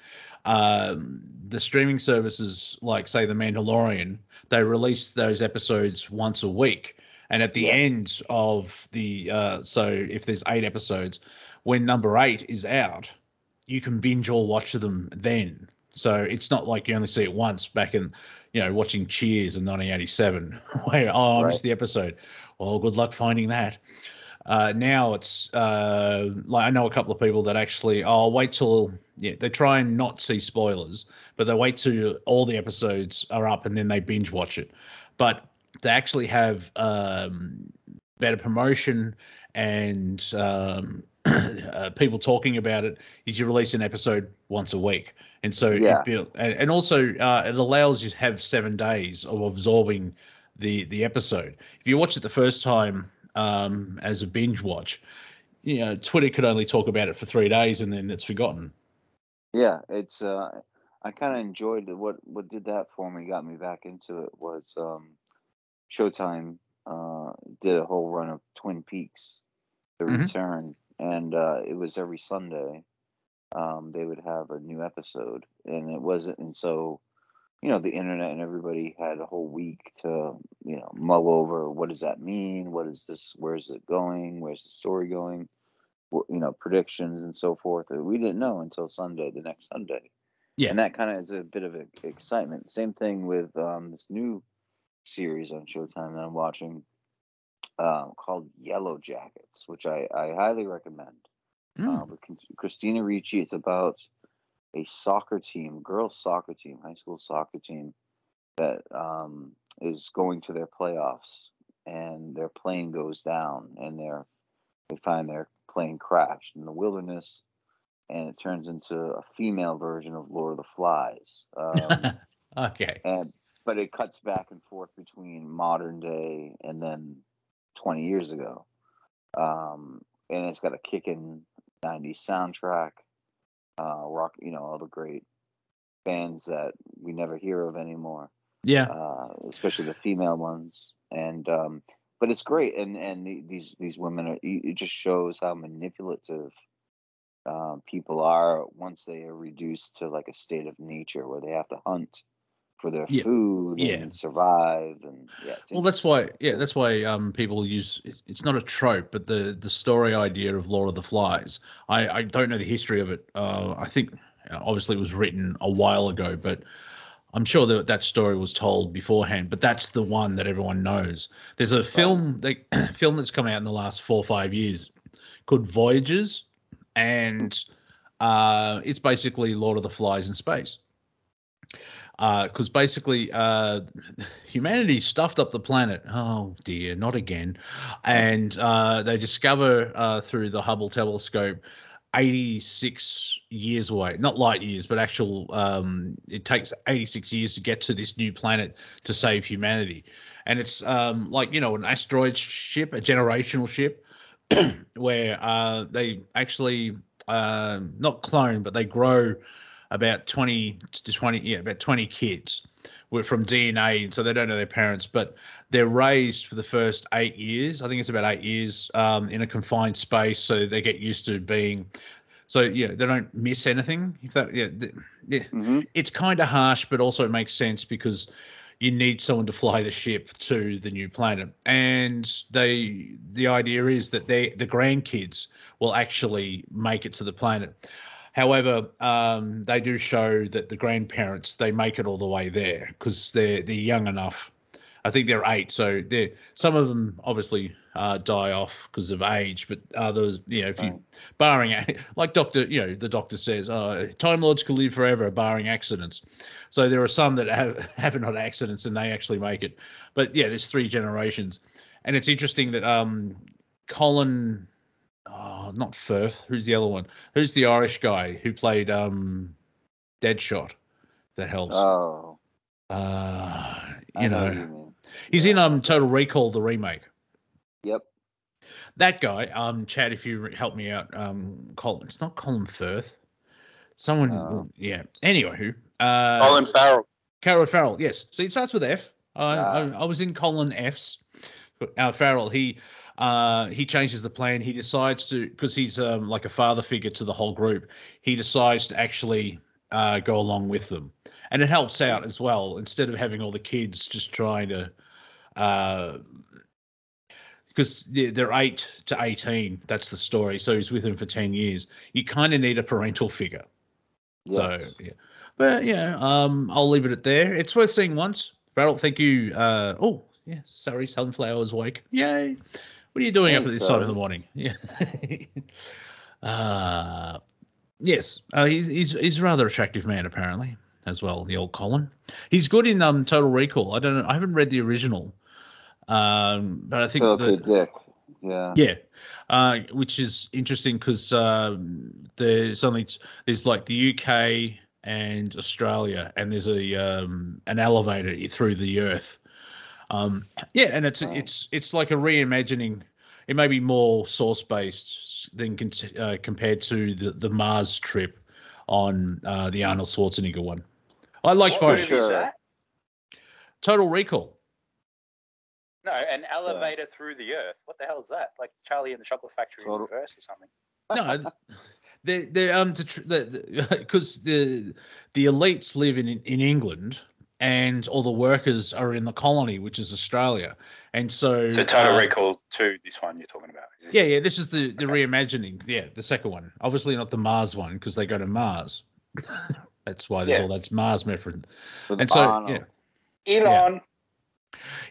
um, the streaming services, like say The Mandalorian, they release those episodes once a week, and at the Yes. end of the uh, so if there's eight episodes, when number eight is out, you can binge or watch them then. So it's not like you only see it once back in, you know, watching Cheers in 1987, where oh I Right. missed the episode. Well, good luck finding that. Uh, now it's uh, like I know a couple of people that actually oh wait till yeah they try and not see spoilers, but they wait till all the episodes are up and then they binge watch it. But to actually have um, better promotion and um, uh, people talking about it is you release an episode once a week, and so Yeah. it build, and, and also uh, it allows you to have seven days of absorbing the the episode. If you watch it the first time um, as a binge watch, you know Twitter could only talk about it for three days and then it's forgotten. Yeah, it's uh I kind of enjoyed it. what what did that for me got me back into it was um Showtime uh did a whole run of Twin Peaks The Mhm. Return and uh it was every Sunday um they would have a new episode and it wasn't and so you know the internet and everybody had a whole week to you know mull over what does that mean what is this where's it going where's the story going you know predictions and so forth we didn't know until sunday the next sunday Yeah. and that kind of is a bit of a, excitement same thing with um, this new series on showtime that i'm watching um, called Yellowjackets which i, I highly recommend Mm. uh, with Christina Ricci. It's about a soccer team, girls soccer team, high school soccer team that um, is going to their playoffs, and their plane goes down, and they're they find their plane crashed in the wilderness, and it turns into a female version of Lord of the Flies. Um, okay. and but it cuts back and forth between modern day and then 20 years ago um and it's got a kicking 90s soundtrack uh rock you know all the great bands that we never hear of anymore. Yeah. uh especially the female ones. And um but it's great. And and these these women are it it just shows how manipulative um, people are once they are reduced to like a state of nature where they have to hunt for their Yeah. food Yeah. and survive and yeah Well, that's why. Yeah, that's why um, people use. It's, it's not a trope, but the the story idea of Lord of the Flies. I I don't know the history of it. Uh, I think uh, obviously it was written a while ago, but I'm sure that that story was told beforehand. But that's the one that everyone knows. There's a film that film that's come out in the last four or five years called Voyagers, and uh, it's basically Lord of the Flies in space. Because basically uh, humanity stuffed up the planet. Oh dear, not again. And uh, they discover uh, through the Hubble telescope 86 years away, not light years, but actual. Um, it takes 86 years to get to this new planet to save humanity, and it's um, like you know an asteroid ship, a generational ship, where uh, they actually uh, not clone, but they grow about 20 to 20, yeah, about 20 kids were from DNA, and so they don't know their parents, but they're raised for the first eight years. I think it's about eight years um, in a confined space, so they get used to being. So yeah, they don't miss anything. If that yeah, yeah. hmm it's kind of harsh, but also it makes sense because you need someone to fly the ship to the new planet, and they the idea is that they the grandkids will actually make it to the planet. However, um, they do show that the grandparents they make it all the way there because they're they're young enough. I think they're eight, so they some of them obviously uh, die off because of age, but others, you know, if you barring like Doctor, you know, the Doctor says, uh, Time Lords can live forever, barring accidents. So there are some that have haven't had accidents and they actually make it. But yeah, there's three generations, and it's interesting that um, Colin, oh, not Firth, who's the other one? Who's the Irish guy who played um, Deadshot? That helps. Oh, uh, I you know know, what you mean. he's in um Total Recall, the remake. Yep. That guy, um, Chad, if you re- help me out, um, Colin, it's not Colin Firth. Someone, No. yeah. Anyway, who? Uh, Colin Farrell. Carol Farrell, yes. So it starts with F. I, I, Ah. I was in Colin F's. Uh, Farrell, he uh, he changes the plan. He decides to because he's um, like a father figure to the whole group. He decides to actually uh, go along with them, and it helps out as well. Instead of having all the kids just trying to, uh, because they're, eight to eighteen. That's the story. So he's with them for ten years. You kind of need a parental figure. So yeah, but yeah, um, I'll leave it at there. It's worth seeing once. Farrell, thank you. Uh, oh yeah, sorry, sunflowers wake. Yay! What are you doing up at this time of the morning? Yeah. uh, yes, uh, he's he's he's a rather attractive man apparently as well. The old Colin. He's good in um Total Recall. I don't know. I haven't read the original. Um, but I think Philip the. Dick. Yeah. yeah, uh, which is interesting because um, there's only there's like the UK and Australia, and there's a um, an elevator through the Earth. Um, yeah, and it's Wow. it's it's like a reimagining. It may be more source based than uh, compared to the the Mars trip on uh, the Arnold Schwarzenegger one. I like What both. Sure. that? Total Recall. No, an elevator through the earth. What the hell is that? Like Charlie and the Chocolate Factory Total- in reverse or something? no, they they um to because the, because the the elites live in in England and all the workers are in the colony, which is Australia, and so So Total uh, Recall 2, this one you're talking about. Is this- Yeah, yeah, this is the the Okay. reimagining. Yeah, the second one. Obviously not the Mars one because they go to Mars. that's why there's Yeah. all that's Mars reference. With And so yeah, Elon,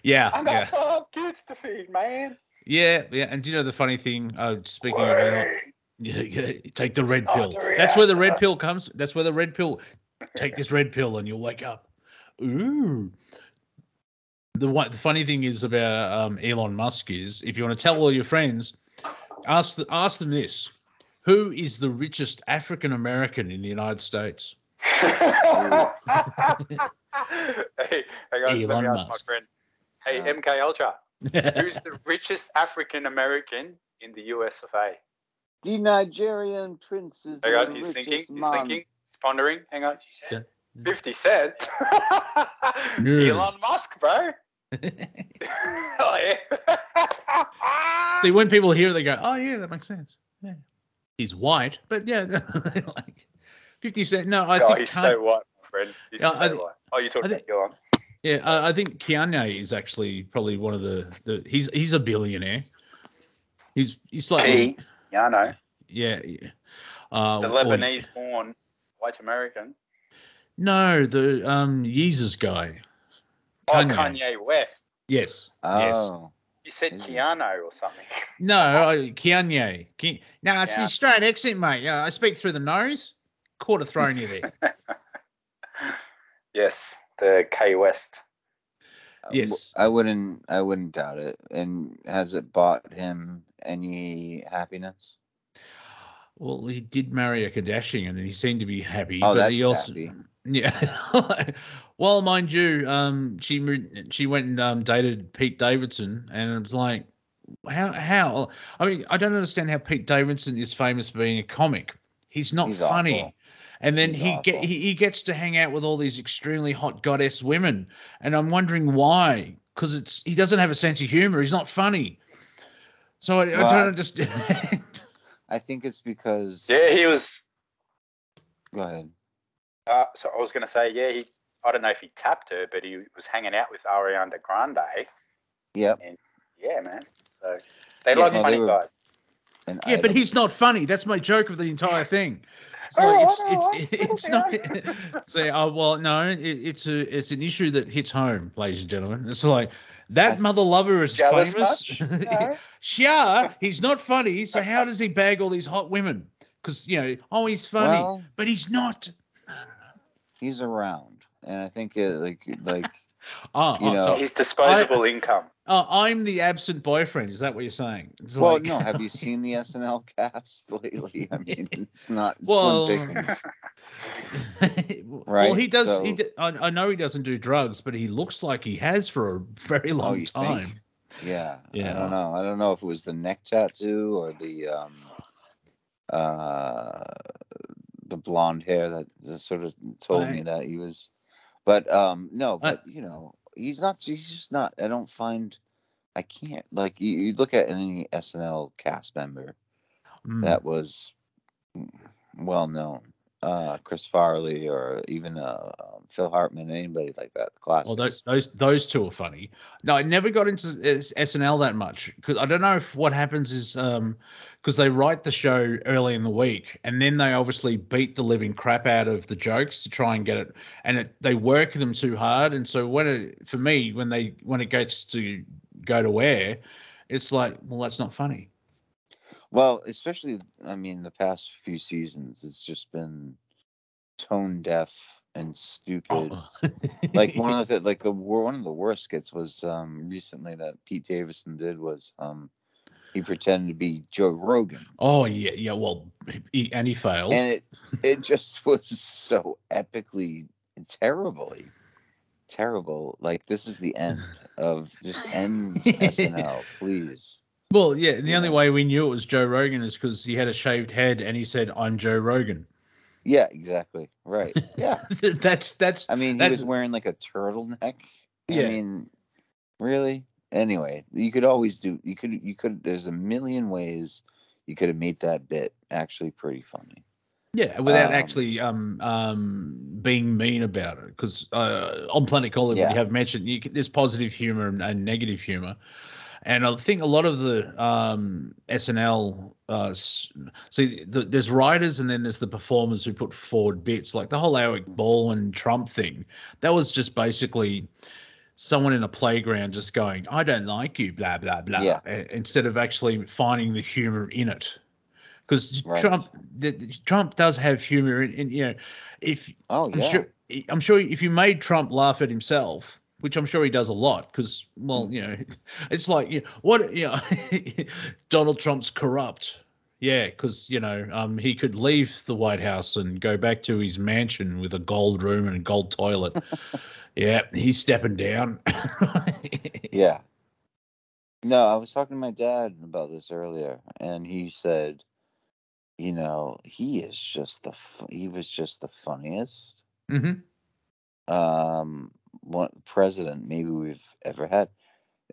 yeah, I got yeah, five kids to feed, man. yeah, yeah. And do you know the funny thing? Uh, speaking of Elon, Yeah, yeah. Take the red pill. the That's where the red pill comes. That's where the red pill. Take this red pill and you'll wake up. Ooh. The one, the funny thing is about um, Elon Musk is if you want to tell all your friends, ask the, ask them this: Who is the richest African American in the United States? hey, hang on, let Elon me ask my Musk. friend. Hey, Yeah. MK Ultra, who's the richest African American in the US of A? The Nigerian prince is Hang the on, he's richest thinking, he's thinking, he's pondering. Hang on. Yeah. 50 Cent. Elon Musk, bro. oh. See, when people hear it, they go, "Oh yeah, that makes sense." Yeah, he's white, but yeah, like Fifty Cent. No, I oh, think he's Kan- so white, my friend. He's so I white. Oh, you're talking I about Elon. Yeah, uh, I think Kanye is actually probably one of the, the he's he's a billionaire. He's he's like He, yeah, I know. yeah. yeah. Uh, The Lebanese born white American. No, the um Yeezus guy. Oh, Kanye. Kanye, West. Yes. Yes. Oh. You said Is? Keanu or something. No, I- Kanye. Ke- no, it's Yeah. the Australian accent, mate. Yeah, I speak through the nose. Quarter thrown you there. yes, Yes, the K West. Yes. I wouldn't. I wouldn't doubt it. And has it bought him any happiness? Well, he did marry a Kardashian, and he seemed to be happy. Oh, that's he also, happy. Yeah. well, mind you, um, she she went and um, dated Pete Davidson, and it was like, how how? I mean, I don't understand how Pete Davidson is famous for being a comic. He's not He's funny. awful. And then He's he get he, he gets to hang out with all these extremely hot goddess women, and I'm wondering why. Because it's he doesn't have a sense of humor. He's not funny. So I, Well, I- don't understand. I think it's because. Yeah, he was. Go ahead. Uh, so I was going to say, yeah, he. I don't know if he tapped her, but he was hanging out with Ariana Grande. Yep. Yeah, man. So they Yeah, like no, they funny were- guys. And Yeah, but Idol. he's not funny. That's my joke of the entire thing. It's Oh, like, I know, it's, it's, it's so not. Say, oh well, no, it, it's a it's an issue that hits home, ladies and gentlemen. It's like that I- mother lover is Jealous famous. much? No. Sure, he's not funny. So how does he bag all these hot women? Because you know, oh, he's funny, Well, but he's not. he's around, and I think it, like like Oh, you oh, know- so- His disposable income. oh, I'm the absent boyfriend. Is that what you're saying? It's well, like- no. Have you seen the SNL cast lately? I mean, it's not Well, slim pickings. well, he does. He so- d- I, I know he doesn't do drugs, but he looks like he has for a very long Oh, time. think? Yeah, Yeah. I don't know. I don't know if it was the neck tattoo or the um uh the blonde hair that just sort of told me that he was but um no but you know he's not he's just not i don't find i can't like you, you look at any snl cast member Mm. that was well known uh chris farley or even uh um, phil hartman anybody like that classics. Well, those those those two are funny. No, I never got into S- SNL that much because I don't know if what happens is um because they write the show early in the week and then they obviously beat the living crap out of the jokes to try and get it and it, they work them too hard and so when it for me when they when it gets to go to air it's like well that's not funny. Well, especially, I mean, the past few seasons, it's just been tone deaf and stupid. Oh. Like one of the like the one of the worst skits was um recently that Pete Davidson did was um he pretended to be Joe Rogan, oh yeah yeah well he, and he failed. and it it just was so epically terribly terrible. Like this is the end of just end SNL, please. Well, yeah, the only way we knew it was Joe Rogan is because he had a shaved head and he said, "I'm Joe Rogan." Yeah, exactly. Right. Yeah. that's that's I mean, he was wearing like a turtleneck. Yeah. I mean, really? Anyway, you could always do. You could. You could. There's a million ways you could have made that bit actually pretty funny. yeah, without um, actually um um being mean about it. Because uh, on Planet Collingwood, Yeah. you have mentioned you, there's positive humor and, and negative humor. And I think a lot of the um, SNL, uh, see, the, there's writers and then there's the performers who put forward bits, like the whole Alec Baldwin Trump thing. That was just basically someone in a playground just going, "I don't like you," blah blah blah, Yeah. instead of actually finding the humor in it. Because Right. Trump, the, the- Trump does have humor in, in, you know, if Oh I'm yeah. sure, I'm sure if you made Trump laugh at himself, which I'm sure he does a lot, because well, Mm. you know, it's like you know, what you know, Donald Trump's corrupt. Yeah, because you know, um, he could leave the White House and go back to his mansion with a gold room and a gold toilet. yeah, he's stepping down. Yeah. No, I was talking to my dad about this earlier, and he said, you know, he is just the he was just the funniest hmm um president maybe we've ever had.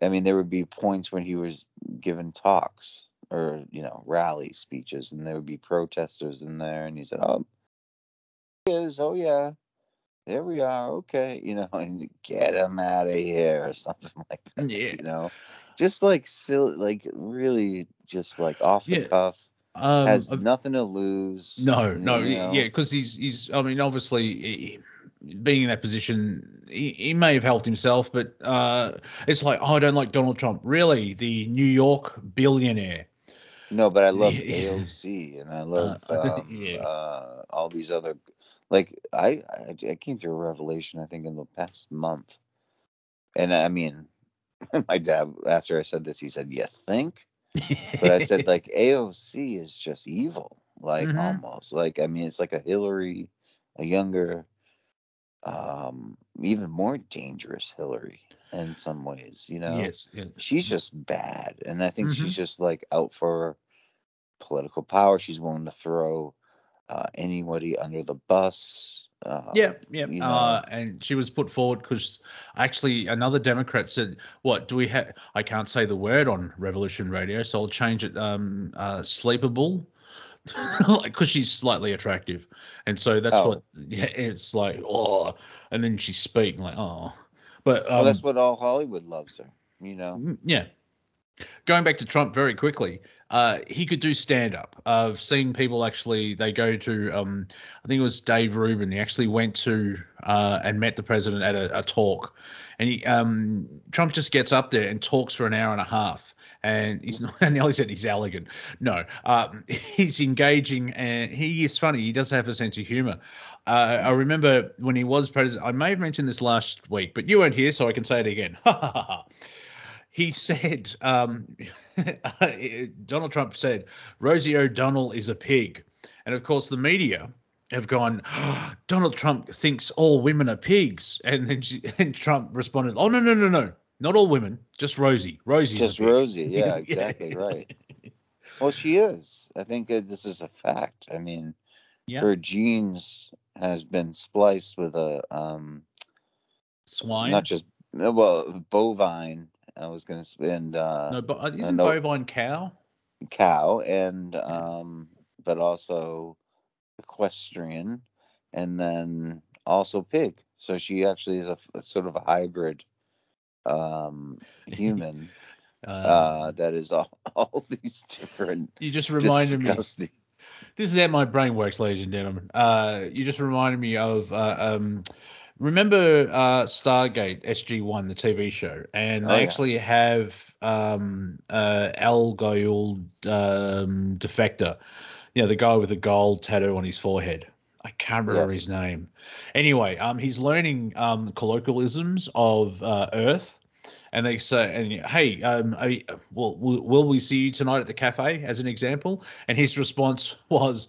I mean, there would be points when he was giving talks or you know rally speeches, and there would be protesters in there, and he said, "Oh, is. Oh yeah, there we are. Okay, you know, and get him out of here or something like that. Yeah. You know, just like silly, like really, just like off the Yeah. cuff. Um, has uh, nothing to lose. No, no, know. yeah, because he's he's. I mean, obviously, he- being in that position, he, he may have helped himself, but uh, it's like, oh, I don't like Donald Trump. Really, the New York billionaire. No, but I love Yeah. AOC and I love Uh, um, yeah. uh, all these other like I, I I came through a revelation I think in the past month, and I mean, my dad after I said this he said, "You think?" But I said like AOC is just evil, like Mhm. almost like I mean it's like a Hillary, a younger, um, even more dangerous Hillary in some ways, you know. yes, yeah. She's just bad, and I think Mhm. she's just like out for political power. She's willing to throw uh, anybody under the bus. Uh, Yeah, yeah. you Uh, and she was put forward because actually another Democrat said, "What do we have? I can't say the word on Revolution Radio, so I'll change it. Um, uh, sleepable, like because she's slightly attractive, and so that's Oh. what. Yeah, it's like oh, and then she's speaking like oh, but um, well, that's what all Hollywood loves her. You know. Mm, Yeah. Going back to Trump very quickly, uh, he could do stand up. I've seen people actually, they go to, um, I think it was Dave Rubin. He actually went to uh, and met the president at a, a talk. And he, um, Trump just gets up there and talks for an hour and a half. And he's not, I nearly said he's elegant. No, um, he's engaging and he is funny. He does have a sense of humor. Uh, I remember when he was president, I may have mentioned this last week, but you weren't here, so I can say it again. he said, um, Donald Trump said, Rosie O'Donnell is a pig. And of course, the media have gone, Donald Trump thinks all women are pigs. And then she, and Trump responded, Oh, no, no, no, no. Not all women, just Rosie. Rosie. Just. Rosie. Yeah, exactly right. Well, she is. I think uh, this is a fact. I mean, Yeah. her genes has been spliced with a um, Swine. not just uh, well bovine. I was gonna and uh, no, but isn't no. bovine cow? cow and um, but also equestrian, and then also pig. So she actually is a sort of a hybrid um, human Uh, uh, that is all, all these different you just reminded me. This is how my brain works, ladies and gentlemen. Uh, you just reminded me of uh, um, remember uh, Stargate SG One, the TV show, and they Oh, yeah. actually have um, uh, a Goa'uld um, defector, you know, the guy with the gold tattoo on his forehead. I can't remember Yes. his name. Anyway, um, he's learning um, colloquialisms of uh, Earth. And they say, and hey, um, you- will, we see you tonight at the cafe? As an example, and his response was,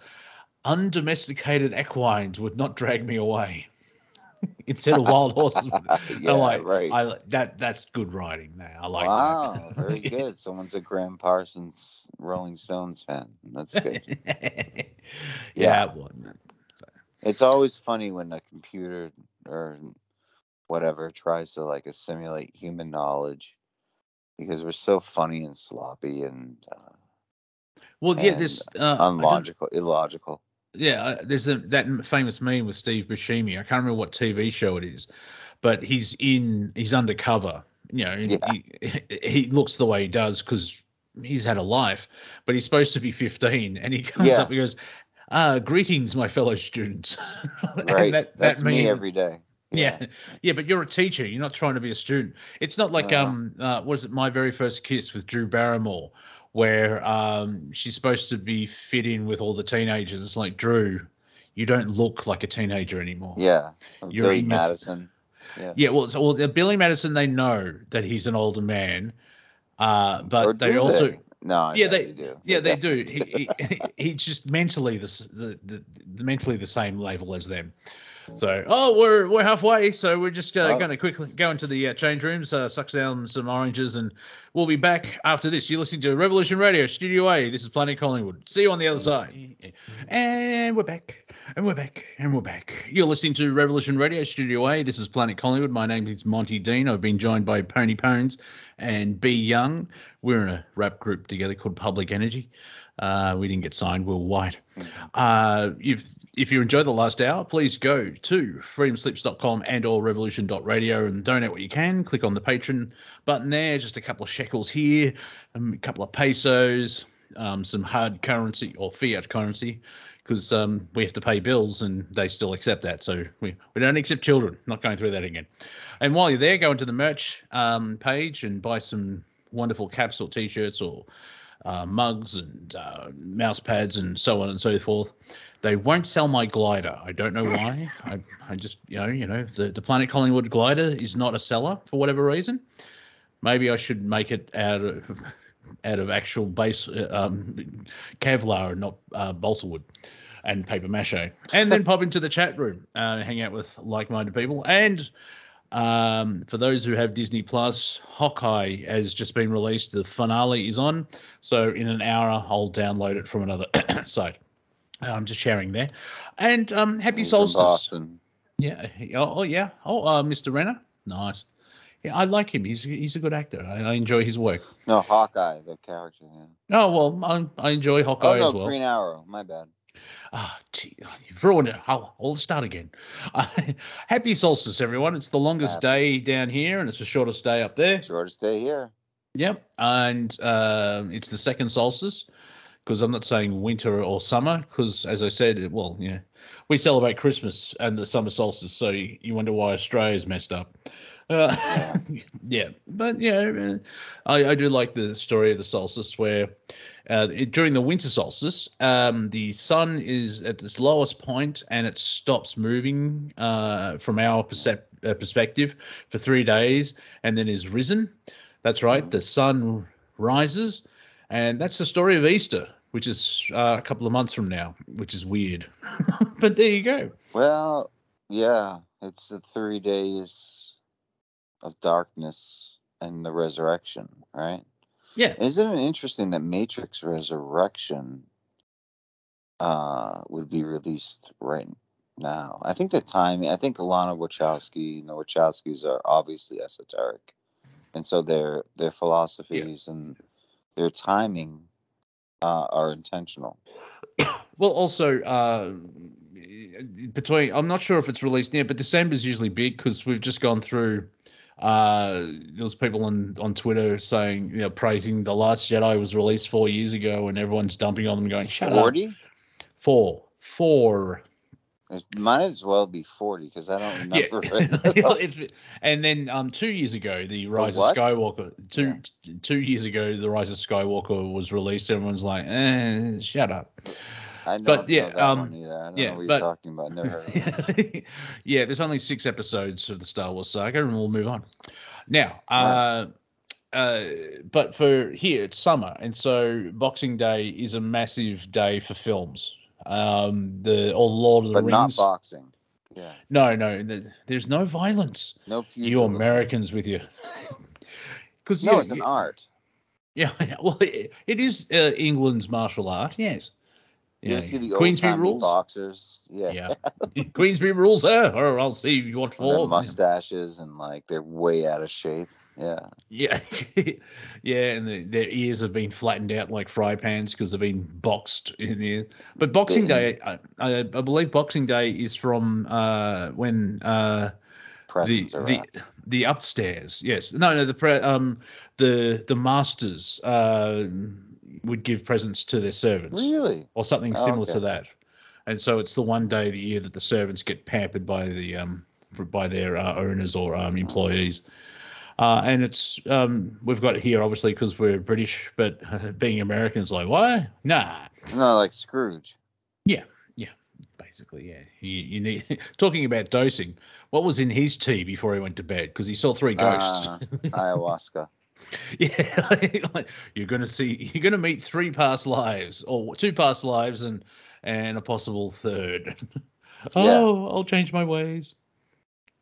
"Undomesticated equines would not drag me away." Instead of wild horses, yeah, like, right. I that that's good writing. There, I like wow, that. very good. Someone's a Gram Parsons Rolling Stones fan. That's good. yeah, Yeah. wasn't. It's always funny when a computer or whatever tries to like assimilate human knowledge because we're so funny and sloppy and uh, Well, yeah, And this uh, unlogical, illogical. Yeah, uh, there's a, that famous meme with Steve Buscemi. I can't remember what TV show it is, but he's in he's undercover. You know, Yeah. he, he looks the way he does because he's had a life, but he's supposed to be 15, and he comes Yeah. up and goes, uh, "Greetings, my fellow students." Right. that- that That's me meme- every day. Yeah. yeah, but you're a teacher. You're not trying to be a student. It's not like Uh-huh. um, uh, was it my very first kiss with Drew Barrymore, where um, she's supposed to be fit in with all the teenagers. It's like Drew, you don't look like a teenager anymore. Yeah. You're Billy Madison. Yeah. Yeah, well, so, well, the Billy Madison, they know that he's an older man, uh, but they also. they? No, Yeah, yeah, they- they do. Yeah, they do. He, he, he's just mentally the, the, the, the mentally the same level as them. So, oh, we're we're halfway. So we're just uh, Oh. going to quickly go into the uh, change rooms, uh, suck down some oranges, and we'll be back after this. You're listening to Revolution Radio, Studio A. This is Planet Collingwood. See you on the other side. And we're back, and we're back, and we're back. You're listening to Revolution Radio, Studio A. This is Planet Collingwood. My name is Monty Dean. I've been joined by Pony Pones and B Young. We're in a rap group together called Public Energy. Uh, we didn't get signed. We're white. Uh, if if you enjoyed the last hour, please go to freedomslips.com and or revolution.radio and donate what you can. Click on the patron button there. Just a couple of shekels here, um, a couple of pesos, um, some hard currency or fiat currency, because um, we have to pay bills and they still accept that. So we, we don't accept children. Not going through that again. And while you're there, go into the merch um, page and buy some wonderful caps or t-shirts or uh, mugs and uh, mouse pads and so on and so forth. They won't sell my glider. I don't know why. I, I just you know you know the, the Planet Collingwood glider is not a seller for whatever reason. Maybe I should make it out of out of actual base um, Kevlar and not uh, balsa wood and paper mache, and then pop into the chat room, uh, hang out with like-minded people. And um, for those who have Disney Plus, Hawkeye has just been released. The finale is on, so in an hour I'll download it from another site. I'm just sharing there. And um, happy solstice. Yeah. Oh, oh, yeah. Oh, uh, Mr. Renner. Nice. Yeah, I like him. He's he's a good actor. I, I enjoy his work. No, Hawkeye, the character. Yeah. Oh well, I, I enjoy Hawkeye Oh no, as well. Green Arrow. My bad. Ah, gee, you've ruined it. I'll, I'll start again. Uh, happy solstice, everyone. It's the longest Happy. day down here, and it's the shortest day up there. Shortest day here. Yep. And um, it's the second solstice because I'm not saying winter or summer because, as I said, it- well, yeah, we celebrate Christmas and the summer solstice, so you, you wonder why Australia's messed up. Uh, yeah, but yeah, I, I do like the story of the solstice where uh, it, during the winter solstice, um, the sun is at its lowest point and it stops moving uh, from our percep- uh, perspective for three days and then is risen. That's right, the sun rises, and that's the story of Easter, which is uh, a couple of months from now, which is weird. but there you go. Well, yeah, it's the three days of darkness and the resurrection, right? Yeah. Isn't it interesting that Matrix Resurrection uh, would be released right now? I think the timing. I think Alana Wachowski, and the Wachowskis are obviously esoteric, and so their their philosophies and their timing uh, are intentional. Well, also uh, between I'm not sure if it's released yet, but December's usually big because we've just gone through. Uh, there was people on on Twitter saying, you know, praising the Last Jedi was released four years ago, and everyone's dumping on them, going, "Shut up." Forty. Four, four. It might as well be forty because I don't Yeah. remember. it. And then um, two years ago, the Rise of? Skywalker. Two two years ago, the Rise of Skywalker was released. Everyone's like, "Eh, shut up." I don't But, yeah, know um, one either. I don't yeah, know what but- you're talking about. Never yeah, there's only six episodes of the Star Wars saga, and we'll move on. Now, uh, uh, but for here it's summer, and so Boxing Day is a massive day for films. Um, the or Lord of the But not Rings. boxing. Yeah. no, no, th- there's no violence. No You. Americans with you. Because No, it's an art. Yeah, well, it, it is uh, England's martial art. Yes. You Yeah, see the Queensberry old rules. boxers? Yeah. Yeah, Queensberry rules, sir. Or I'll see what for. mustaches and like they're way out of shape. Yeah. Yeah, yeah, and the, their ears have been flattened out like fry pans because they've been boxed in there. But Boxing Day, I, I, I believe Boxing Day is from uh, when uh, the the the upstairs. Yes, no, no, the pre, um the the masters uh, would give presents to their servants Really? or something Oh, similar okay. to that. And so it's the one day of the year that the servants get pampered by the um by their uh, owners or um, employees. Uh, and it's um, we've got it here obviously because we're British, but uh, being Americans, like why? Nah, No, like Scrooge. Yeah, yeah, basically, yeah. You, you need talking about dosing. What was in his tea before he went to bed? Because he saw three ghosts. Uh, ayahuasca. Yeah, like, you're gonna see, you're gonna meet three past lives, or two past lives, and and a possible third. oh, I'll change my ways.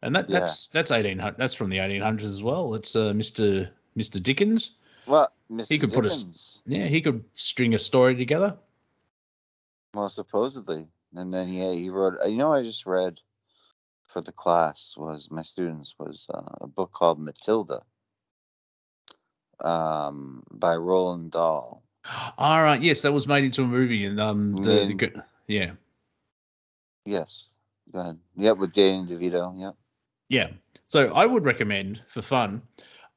And that Yeah. that's that's eighteen hundred. That's from the eighteen hundreds as well. It's uh, Mister Mister Dickens. Well, Mr. He could put us- Dickens, Yeah, he could string a story together. Well, supposedly. And then yeah, he wrote. You know, I just read for the class was my students was uh, a book called Matilda, um, by Roald Dahl. All right, yes, that was made into a movie, and um, the, the yeah, Yes. Go ahead. Yep, with Danny DeVito. Yep. yeah. So I would recommend for fun,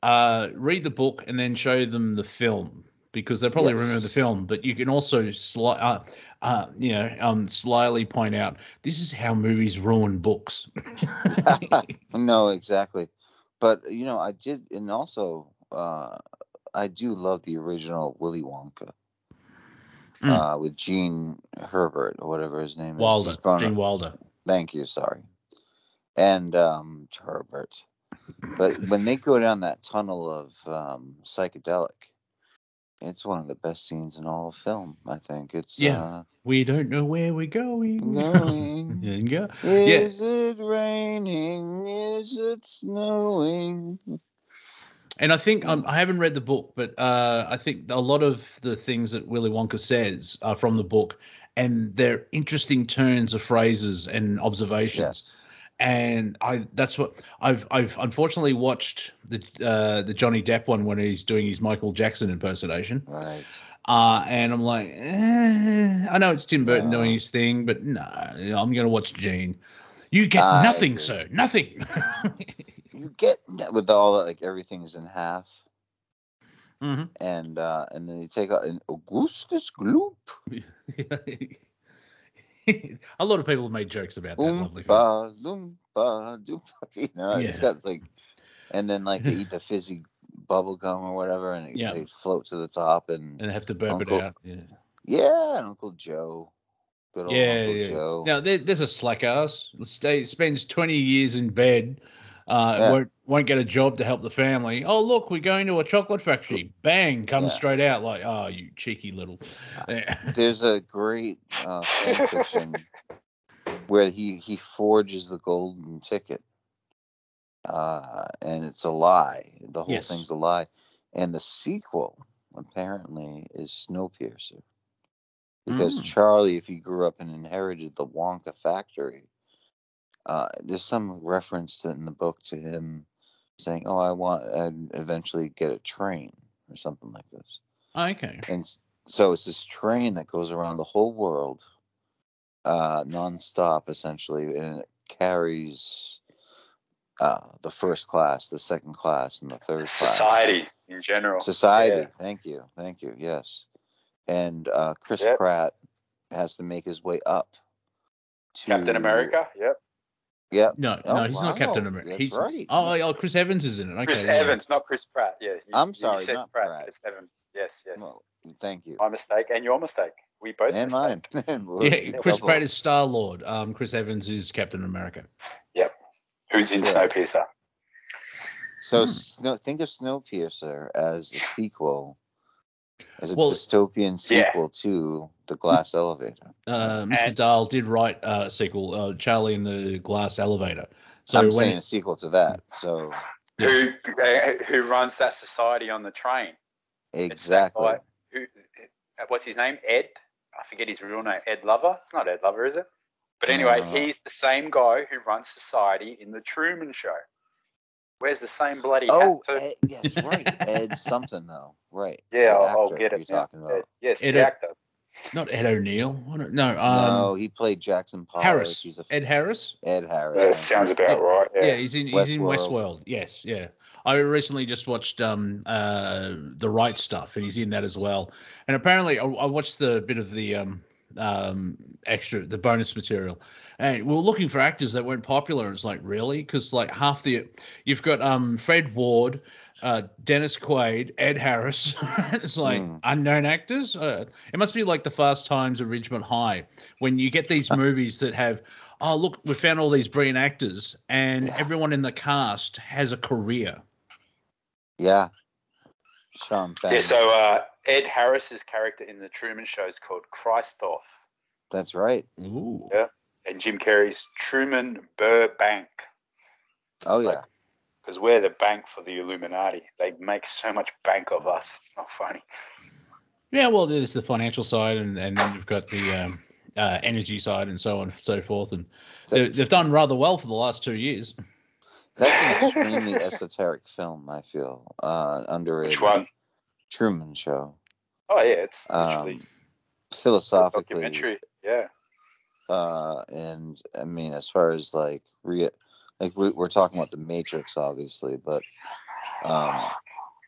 uh, read the book and then show them the film because they'll probably Yes. remember the film, but you can also sli- uh, uh, you know, um, slyly point out this is how movies ruin books. no, exactly. But you know, I did, and also uh, I do love the original Willy Wonka. Mm. Uh, with Gene Herbert or whatever his name Wilder, is. Grown Gene Wilder. Thank you, sorry. And um, Herbert. But when they go down that tunnel of um, psychedelic, it's one of the best scenes in all of film. I think it's Yeah. We don't know where we're uh, going. going. yeah. Is it raining? Is it snowing? And I think um, I haven't read the book, but uh, I think a lot of the things that Willy Wonka says are from the book, and they're interesting turns of phrases and observations. Yes. And I that's what I've I've unfortunately watched the uh, the Johnny Depp one when he's doing his Michael Jackson impersonation. Right. Uh, and I'm like, eh, I know it's Tim Burton doing his thing, but no, I'm gonna watch Gene. You get I nothing, agree. sir, nothing. You get with all that, like everything's in half, hmm and uh, and then you take out an Augustus Gloop. a lot of people have made jokes about that lovely film. Oompa, loompa, doompa. You know, it's Yeah. got like, and then like they eat the fizzy bubble gum or whatever, and it, Yeah. they float to the top, and and they have to burp Uncle- it out. Yeah, yeah, and Uncle Joe, good old yeah, Uncle yeah. Joe. Now there, there's a slack ass. Stay, spends 20 years in bed. Uh, Yeah. won't won't get a job to help the family. Oh look, we're going to a chocolate factory. Bang, comes Yeah. straight out like, oh you cheeky little. Yeah. There's a great uh, fan fiction where he he forges the golden ticket, uh, and it's a lie. The whole Yes. thing's a lie, and the sequel apparently is Snowpiercer, because Mm. Charlie, if he grew up and inherited the Wonka factory, uh, there's some reference to, in the book to him saying, "Oh, I want I'd eventually get a train or something like this." Okay. and so it's this train that goes around the whole world uh nonstop essentially and it carries uh the first class the second class and the third class Society in general. society Yeah. thank you thank you yes and uh chris Yep. pratt has to make his way up to Captain America. Yep. Yep No, Oh, no, he's not Captain America. that's He's right. oh, oh, Chris Evans is in it. Okay, Chris yeah. Evans, not Chris Pratt. Yeah. you- I'm you sorry, said not Pratt. It's Evans. Yes, yes. well, thank you My mistake and your mistake. We both and mine. Yeah, Chris Double. Pratt is Star Lord. Um, Chris Evans is Captain America. Yep. Who's in Yeah. Snowpiercer? So Hmm. snow, think of Snowpiercer as a sequel, as a Well- dystopian Yeah. sequel to The Glass Elevator. Uh, Mr. And- Dahl did write uh, a sequel, uh, Charlie in the Glass Elevator. So I'm when saying a sequel to that. So Who uh, who runs that society on the train? Exactly. guy Who? uh, What's his name? Ed. I forget his real name. Ed Lover. It's not Ed Lover, is it? But anyway, No. he's the same guy who runs society in the Truman Show. Wears the same bloody Oh, hat. too. Ed, yes, right. Ed something though. Right. yeah, The I'll, I'll actor get you're now. talking about. Ed- yes, Ed- the actor. not Ed O'Neill. No, um, no, he played Jackson Pollock. Harris. He's a, Ed Harris. Ed Harris. That sounds about Yeah. right. Yeah, Yeah. he's in he's in Westworld. Westworld. Yes, yeah. I recently just watched um uh the right stuff, and he's in that as well. And apparently, I, I watched the bit of the um um extra the bonus material, and we are looking for actors that weren't popular. And it's like really because like half the you've got um Fred Ward. Uh, Dennis Quaid, Ed Harris. it's like Hmm. unknown actors. Uh, it must be like the Fast Times of Ridgemont High when you get these movies that have oh look we found all these brilliant actors and Yeah. everyone in the cast has a career Yeah. Sean Penn. Yeah, so uh, Ed Harris's character in the Truman Show is called Christoph, That's right. Ooh. Yeah. and Jim Carrey's Truman Burbank, Oh yeah. Like- because we're the bank for the Illuminati. They make so much bank of us. It's not funny. yeah well there's the financial side and, and then you've got the um, uh, energy side and so on and so forth and they, they've done rather well for the last two years That's an extremely esoteric film, I feel. Uh underrated. Which one? Truman Show. Oh yeah, it's literally Um, philosophically documentary. Yeah. uh and i mean as far as like re like we, we're talking about the matrix obviously but um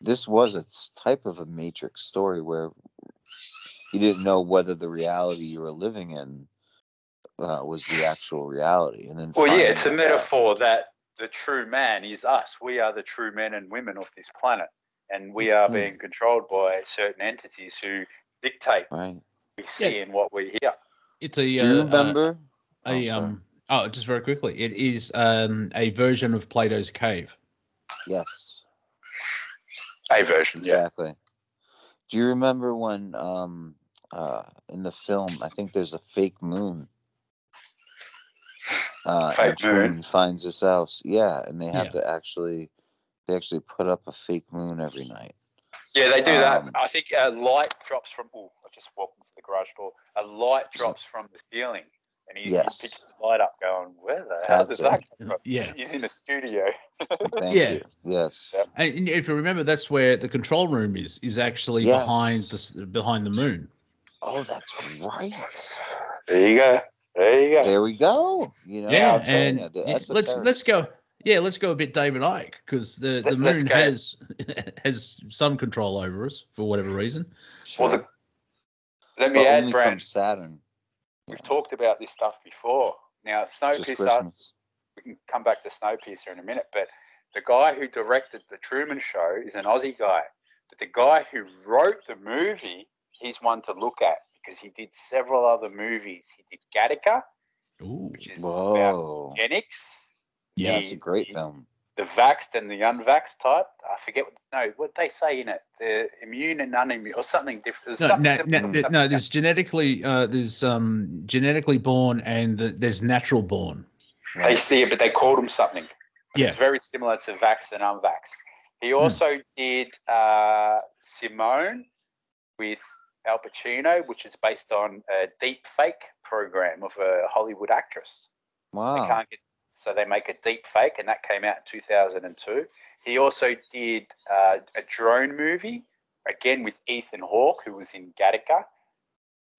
this was a type of a matrix story where you didn't know whether the reality you were living in uh, was the actual reality and then Well, yeah, it's a metaphor that the true man is us. We are the true men and women of this planet. And we are Hmm. being controlled by certain entities who dictate Right. what we see and what we hear. It's a Do uh, you uh, remember? a Oh, um. Oh, just very quickly, it is um a version of Plato's cave. yes. A version, yeah. Exactly. Do you remember when um uh in the film I think there's a fake moon? Uh Fake and moon? finds this house. Yeah, and they have Yeah. to actually they actually put up a fake moon every night. Yeah, they do that. Um, I think a light drops from. Oh, I just walked into the garage door. A light drops from the ceiling, and he, Yes. he picks the light up, going, "Where the hell That's does that come from?" Yeah. He's in a studio. Thank Yeah. you. Yes. Yeah. And if you remember, that's where the control room is. Is actually Yes. behind the behind the moon. Oh, that's right. There you go. There you go. There we go. You know, yeah, and you, let's esoteric let's go. Yeah, let's go a bit David Icke because the, the Let- let's moon has has some control over us for whatever reason. Well, the, let me But add, only from Brand. Saturn. We've talked about this stuff before. Now, Snowpiercer. We can come back to Snowpiercer in a minute, but the guy who directed the Truman Show is an Aussie guy. But the guy who wrote the movie, he's one to look at because he did several other movies. He did Gattaca, Ooh, which is about Whoa. Eugenics. Yeah, it's a great the- film. The vaxxed and the unvaxxed type. I forget what no what they say in it. The immune and unimmune or something different. no, something no, similar. no, Mm. no, there's genetically uh, there's um genetically born and the, there's natural born. They see, but they called them something. Yeah. It's very similar to Vax and Unvax. He also did uh, Simone with Al Pacino, which is based on a deep fake program of a Hollywood actress. They Wow. can't get, so they make a deep fake, and that came out in 2002. He also did uh, a drone movie, again with Ethan Hawke, who was in Gattaca.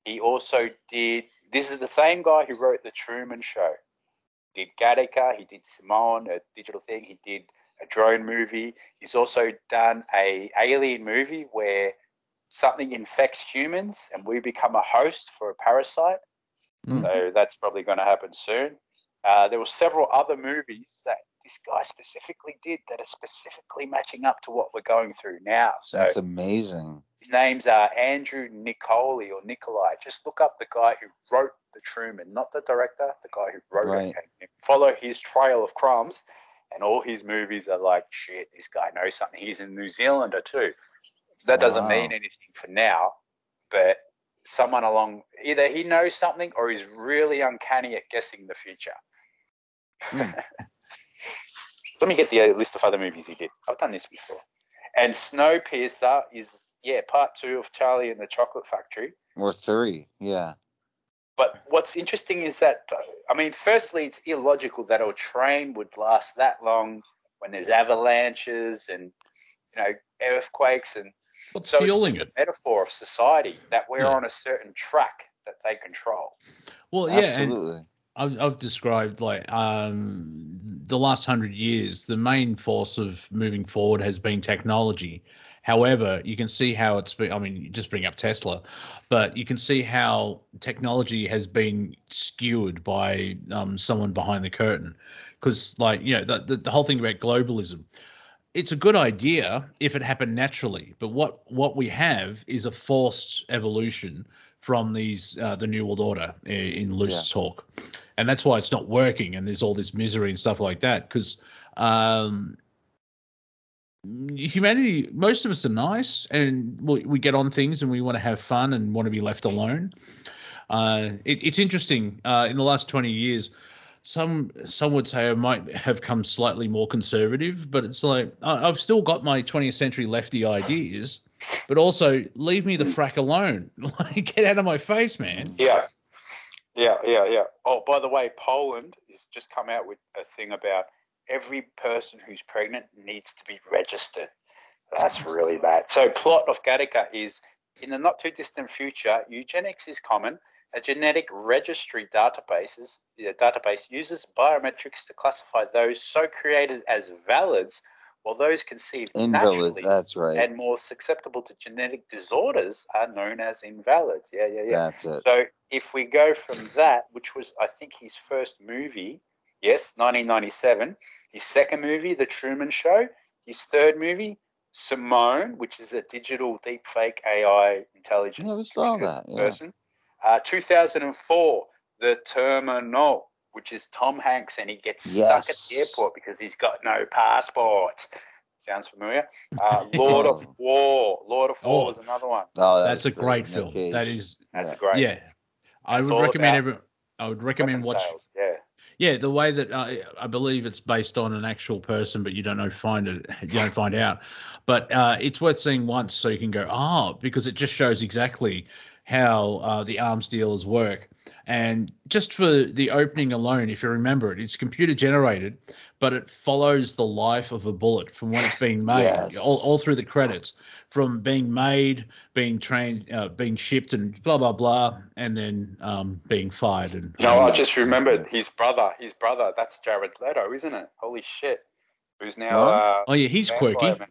He also did, this is the same guy who wrote The Truman Show. Did Gattaca, he did Simone, a digital thing, he did a drone movie. He's also done a alien movie where something infects humans and we become a host for a parasite. Hmm. So that's probably going to happen soon. Uh, there were several other movies that this guy specifically did that are specifically matching up to what we're going through now. So That's amazing. his name's uh, Andrew Nicoli or Nikolai. Just look up the guy who wrote the Truman, not the director, the guy who wrote Right. it. Follow his trail of crumbs, and all his movies are like, shit, this guy knows something. He's a New Zealander too. So that doesn't mean anything for now, but someone along either he knows something or he's really uncanny at guessing the future. Hmm. Let me get the uh, list of other movies he did. I've done this before. And Snowpiercer is yeah part two of Charlie and the Chocolate Factory. Or three. Yeah. But what's interesting is that I mean, firstly, it's illogical that a train would last that long when there's avalanches and you know earthquakes and What's so it's fueling just it? a metaphor of society that we're Yeah. on a certain track that they control. Well, yeah, and Absolutely. I've, I've described like um, the last hundred years, the main force of moving forward has been technology. However, you can see how it's been. I mean, you just bring up Tesla, but you can see how technology has been skewed by um, someone behind the curtain. Because, like, you know, the, the, the whole thing about globalism, it's a good idea if it happened naturally. But what what we have is a forced evolution from these uh, the New World Order i- in loose Yeah. talk, and that's why it's not working. And there's all this misery and stuff like that because um, humanity, most of us are nice, and we, we get on things and we want to have fun and want to be left alone. Uh, it, it's interesting. Uh, in the last 20 years, some some would say I might have come slightly more conservative, but it's like I, I've still got my 20th century lefty ideas, but also leave me the frack alone. Like, get out of my face, man. Yeah. Yeah, yeah, yeah. Oh, by the way, Poland has just come out with a thing about every person who's pregnant needs to be registered. That's really bad. So, plot of Gattaca is in the not too distant future, eugenics is common. A genetic registry databases the database uses biometrics to classify those so created as valids, while those conceived Invalid. naturally That's right. and more susceptible to genetic disorders are known as invalids. Yeah, yeah, yeah. That's it. So if we go from that, which was I think his first movie, yes, 1997. His second movie, The Truman Show. His third movie, Simone, which is a digital deepfake AI intelligent Yeah, we saw that. Yeah. person. Uh, 2004, The Terminal, which is Tom Hanks, and he gets stuck at the airport because he's got no passport. Sounds familiar? Uh, Lord of War. Lord of War Oh. was another one. Oh, that That's a was great film. Cage. That is, That's Yeah. a great. yeah. I would recommend about every. I would recommend weapon watch. sales, Yeah. Yeah, the way that uh, I believe it's based on an actual person, but you don't know find it, you don't find out. But uh, it's worth seeing once so you can go, oh, because it just shows exactly how uh, the arms dealers work. And just for the opening alone, if you remember it, it's computer generated, but it follows the life of a bullet from when it's being made, Yes. all, all through the credits, from being made, being trained, uh, being shipped, and blah blah blah, and then um, being fired. And No, I just remembered his brother. His brother. That's Jared Leto, isn't it? Holy shit. Who's now? Huh? Uh, oh yeah, he's quirky. Man.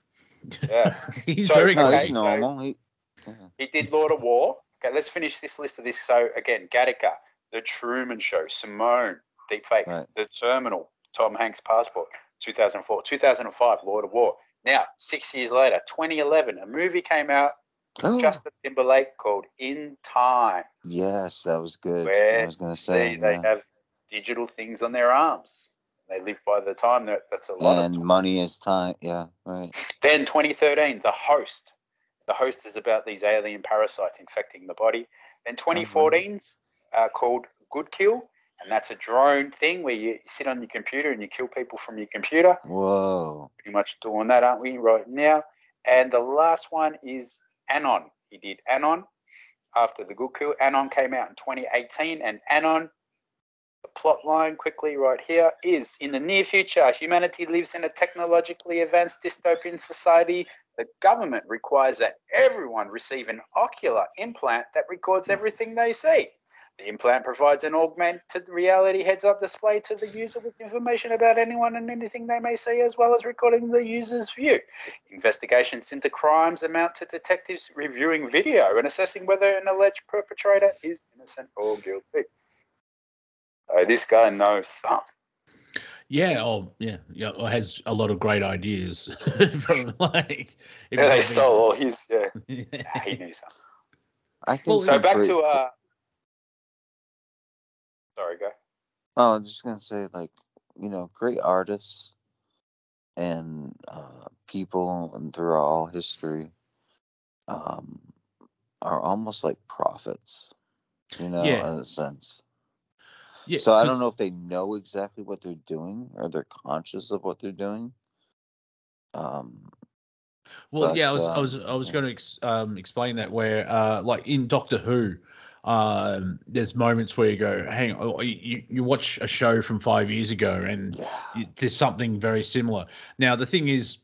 Yeah. he's So- very No, quirky. he's so- normal. He, yeah. He did Lord of War. Okay, let's finish this list of this. So again, Gattaca, The Truman Show, Simone, Deepfake, Right. The Terminal, Tom Hanks' Passport, 2004, 2005, Lord of War. Now, six years later, 2011, a movie came out, Oh, Justin Timberlake, called In Time. yes, that was good. Where I was gonna say See, they yeah. have digital things on their arms. They live by the time. That's a lot and of money is time. Yeah, right. Then 2013, The Host. The Host is about these alien parasites infecting the body. Then 2014's uh, called Good Kill, and that's a drone thing where you sit on your computer and you kill people from your computer. Whoa. Pretty much doing that, aren't we, right now? And the last one is Anon. He did Anon after the Good Kill. Anon came out in 2018, and Anon the plot line quickly right here is in the near future, humanity lives in a technologically advanced dystopian society. The government requires that everyone receive an ocular implant that records everything they see. The implant provides an augmented reality heads up display to the user with information about anyone and anything they may see, as well as recording the user's view. Investigations into crimes amount to detectives reviewing video and assessing whether an alleged perpetrator is innocent or guilty. This guy knows something. Yeah, oh yeah, yeah, or has a lot of great ideas from like. Yeah, they it's stole all his. Yeah, something- yeah, he knew something. I think Well, So back great- to uh. Sorry, go. Oh, I'm just gonna say, like, you know, great artists and uh, people and throughout all history um, are almost like prophets, you know, Yeah. in a sense. Yeah, so I don't know if they know exactly what they're doing or they're conscious of what they're doing. Um, Well, yeah, I But, was, I was, um, I was yeah. going to ex- um, explain that where, uh, like in Doctor Who, um, there's moments where you go, hang on, you, you watch a show from five years ago, and yeah. you- there's something very similar. Now, the thing is,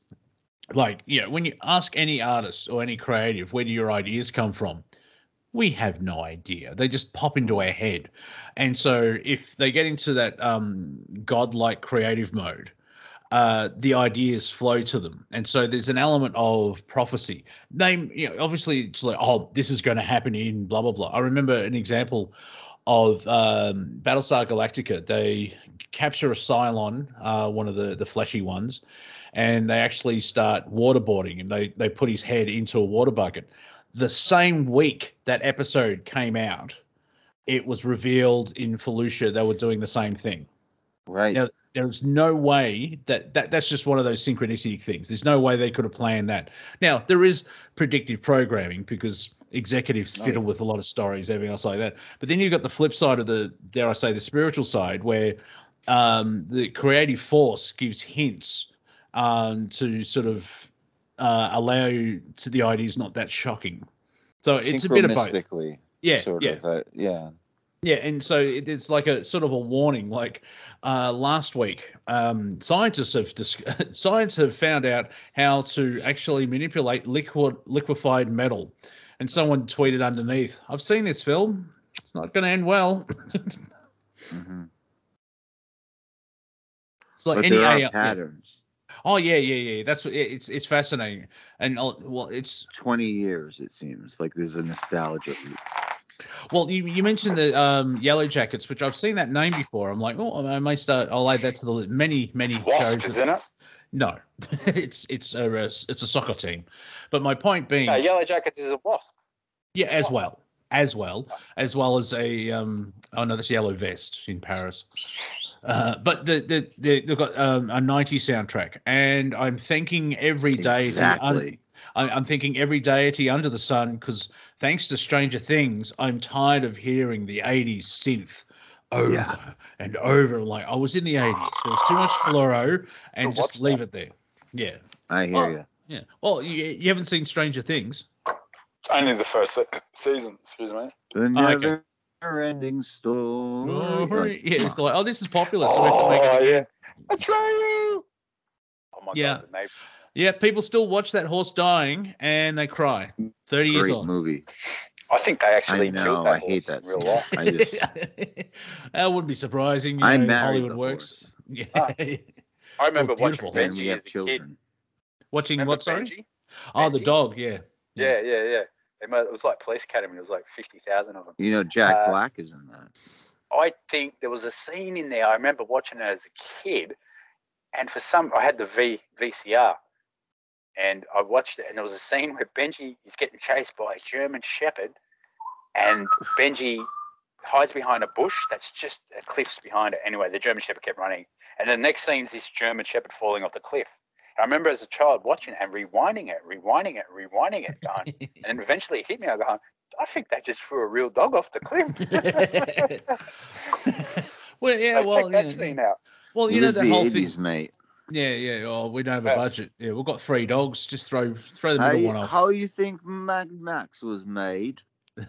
like, you know, when you ask any artist or any creative, where do your ideas come from? We have no idea. They just pop into our head. And so if they get into that um, godlike creative mode, uh, the ideas flow to them. And so there's an element of prophecy. They, you know, obviously it's like, oh, this is going to happen in blah, blah, blah. I remember an example of um, Battlestar Galactica. They capture a Cylon, uh, one of the, the fleshy ones, and they actually start waterboarding him. They, they put his head into a water bucket. The same week that episode came out, it was revealed in Felucia they were doing the same thing Right. Now, there's no way that, that that's just one of those synchronicity things. There's no way they could have planned that. Now, there is predictive programming because executives Oh, fiddle yeah. with a lot of stories, everything else like that. But then you've got the flip side of the, dare I say, the spiritual side where um, the creative force gives hints um, to sort of uh, allow you to the ideas not that shocking. So it's a bit of both. Yeah, sort yeah. of. Uh, yeah. Yeah, and so it is like a sort of a warning. Like uh, last week, um, scientists have dis- science have found out how to actually manipulate liquid liquefied metal, and someone tweeted underneath, "I've seen this film. It's not going to end well." hmm it's like but any there are AI patterns. Oh yeah, yeah, yeah. That's it's it's fascinating, and uh, well, it's Twenty years, it seems like there's a nostalgia. Well, you, you mentioned the um, Yellowjackets, which I've seen that name before. I'm like, oh, I may start. I'll add that to the li- many, many It's Wasp, shows. isn't it? No, it's it's a it's a soccer team. But my point being, No, Yellow Jackets is a wasp. yeah, as well, as well, as well as a um, oh no, that's Yellow Vest in Paris. Uh, but the, the, the they've got um, a 90 soundtrack, and I'm thinking every day. Exactly. I, I'm thinking every deity under the sun because thanks to Stranger Things, I'm tired of hearing the 80s synth over Yeah. and over. Like I was in the 80s, there was too much fluoro, and To just leave that. it there. Yeah, I hear Well, you. yeah. Well, you, you haven't seen Stranger Things. Only the first se- season. Excuse me. The Oh, okay. Never-ending story. Oh, Like, yeah, it's like, oh, this is popular, so we have to make it. Oh yeah. Atreyu. Oh my Yeah. god. The. Yeah, people still watch that horse dying and they cry. 30 years old. great on. movie. I think they actually I killed know. that I hate horse that in real scene. life. I just, that wouldn't be surprising. You I know, married Hollywood the works. horse, Yeah. Ah. I remember Oh, watching beautiful. and we Benji have as a kid. children. Watching Remember what, sorry? Benji? Oh, the dog, yeah. Yeah, yeah, yeah. It ma- it was like Police Academy. It was like fifty thousand of them. You know, Jack Uh, Black is in that. I think there was a scene in there. I remember watching it as a kid, and for some, I had the V VCR, and I watched it, and there was a scene where Benji is getting chased by a German Shepherd, and Benji hides behind a bush that's just a cliff's behind it. Anyway, the German Shepherd kept running, and the next scene is this German Shepherd falling off the cliff. And I remember as a child watching it and rewinding it, rewinding it, rewinding it, going, and then eventually it hit me. I go, I think they just threw a real dog off the cliff. well, yeah, Like, well, check that yeah, scene out. well, it you know was that the whole 80s, thing. mate. Yeah, yeah. Oh, we don't have a budget. Yeah, we've got three dogs. Just throw throw the How middle you, one off. how do you think Mad Max was made?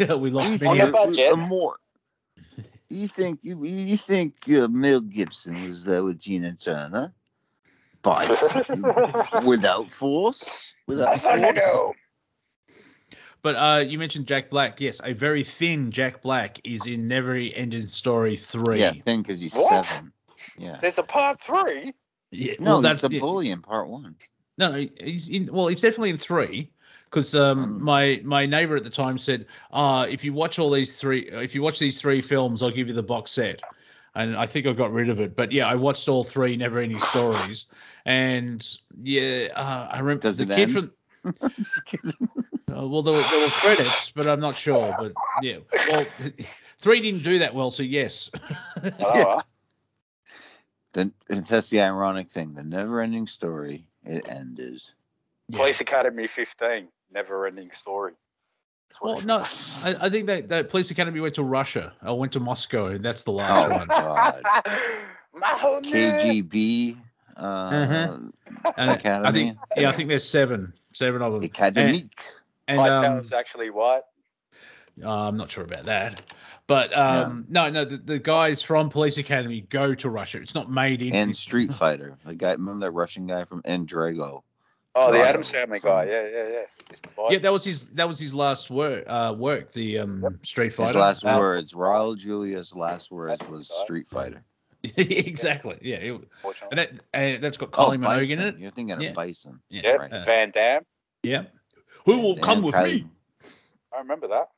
yeah, we lost You many. On the budget. a more, you think you you think uh, Mel Gibson was there with Tina Turner? By without force, without I force. know. But uh, you mentioned Jack Black. Yes, a very thin Jack Black is in Never Ending Story three. Yeah, thin because he's What? seven. Yeah. There's a part three. Yeah, No, well, he's that's the yeah. bully in part one. No, no, he's in. Well, he's definitely in three. Because um, Mm. my my neighbor at the time said, uh, if you watch all these three, if you watch these three films, I'll give you the box set. And I think I got rid of it. But yeah, I watched all three Never Ending Stories, and yeah, uh, I remember Does the it kid end? from. Just kidding. Uh, well, there were, there were credits, but I'm not sure. But yeah, well, three didn't do that well, so yes. Oh, Then that's the ironic thing. The never-ending story. It ended. Yeah. Police Academy 15. Never ending story. That's what Well, no, I, I think that, that Police Academy went to Russia. I went to Moscow, and that's the Oh last one. God. Mahoney. KGB uh, Mhm. And I Academy. think, yeah, I think there's seven, seven of them. Academy. And, My and um, tail's actually white. uh, I'm not sure about that, but um, no, no, the, the guys from Police Academy go to Russia. It's not made in. and Street Fighter. The guy, remember that Russian guy from Endrago? Oh, the Right. Addams Family guy. Yeah, yeah, yeah. Yeah, that was his. That was his last work. Uh, work the um, Street Fighter. His last Now- words, Raul Julia's last words That's was right. Street Fighter. exactly. Yeah, it, and that uh, that's got Oh, Kylie Minogue in it. You're thinking Yeah. of Bison. Yeah. Yep. right. Uh, Van Damme. Yeah. Who will And come with Kylie- me? I remember that.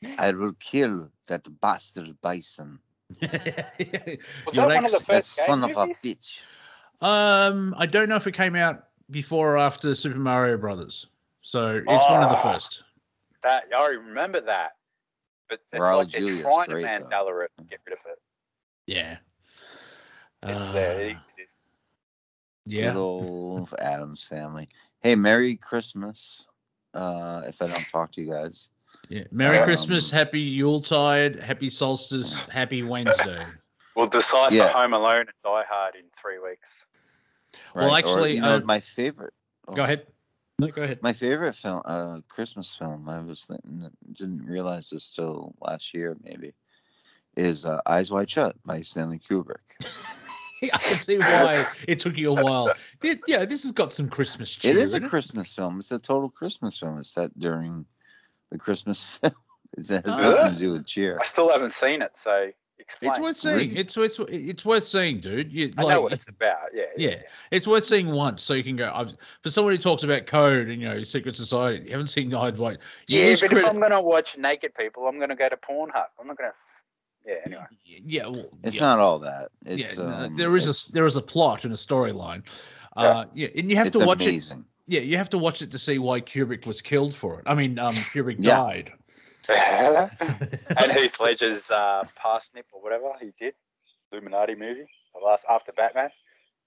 Yeah. I will kill that bastard Bison. Was Your that one of ex- the That first son game of a bitch. Um, I don't know if it came out before or after Super Mario Brothers. So it's one of the Ah. first. That I remember that. But it's Raul like they're Julia's trying to great, Mandela it and get rid of it. Yeah. It's Uh, there. It exists. Yeah. Good old Addams family. Hey, Merry Christmas. Uh, if I don't talk to you guys. Yeah. Merry Um, Christmas, Happy Yuletide, Happy Solstice, Happy Wednesday. We'll decide Yeah. Home Alone and Die Hard in three weeks. Well, Right? Or, actually, you know, uh, my favorite. oh, Go ahead. No, go ahead. My favorite film, uh, Christmas film. I was thinking, didn't realize this till last year, maybe, is uh, Eyes Wide Shut by Stanley Kubrick. I can see why it took you a while. It- yeah, this has got some Christmas cheer. It is a in Christmas film. It's a total Christmas film. It's set during the Christmas film. It has Oh. nothing to do with cheer. I still haven't seen it, so explain. It's worth seeing. Really? It's worth it's worth seeing, dude. You, I like, know what it's about. Yeah. Yeah, it's worth seeing once so you can go. I've, for someone who talks about code and you know secret society, you haven't seen Hyde White. Yeah, but credit- if I'm gonna watch naked people, I'm gonna go to Pornhub. I'm not gonna yeah. Anyway, Yeah, well, It's yeah. not all that. It's yeah, no, um, there is it's- a there is a plot and a storyline. Uh, yeah, and you have it's to watch it. amazing. Yeah, you have to watch it to see why Kubrick was killed for it. I mean, um, Kubrick Yeah. died. and Heath Ledger's uh, Parsnip or whatever he did, Illuminati movie, the last after Batman.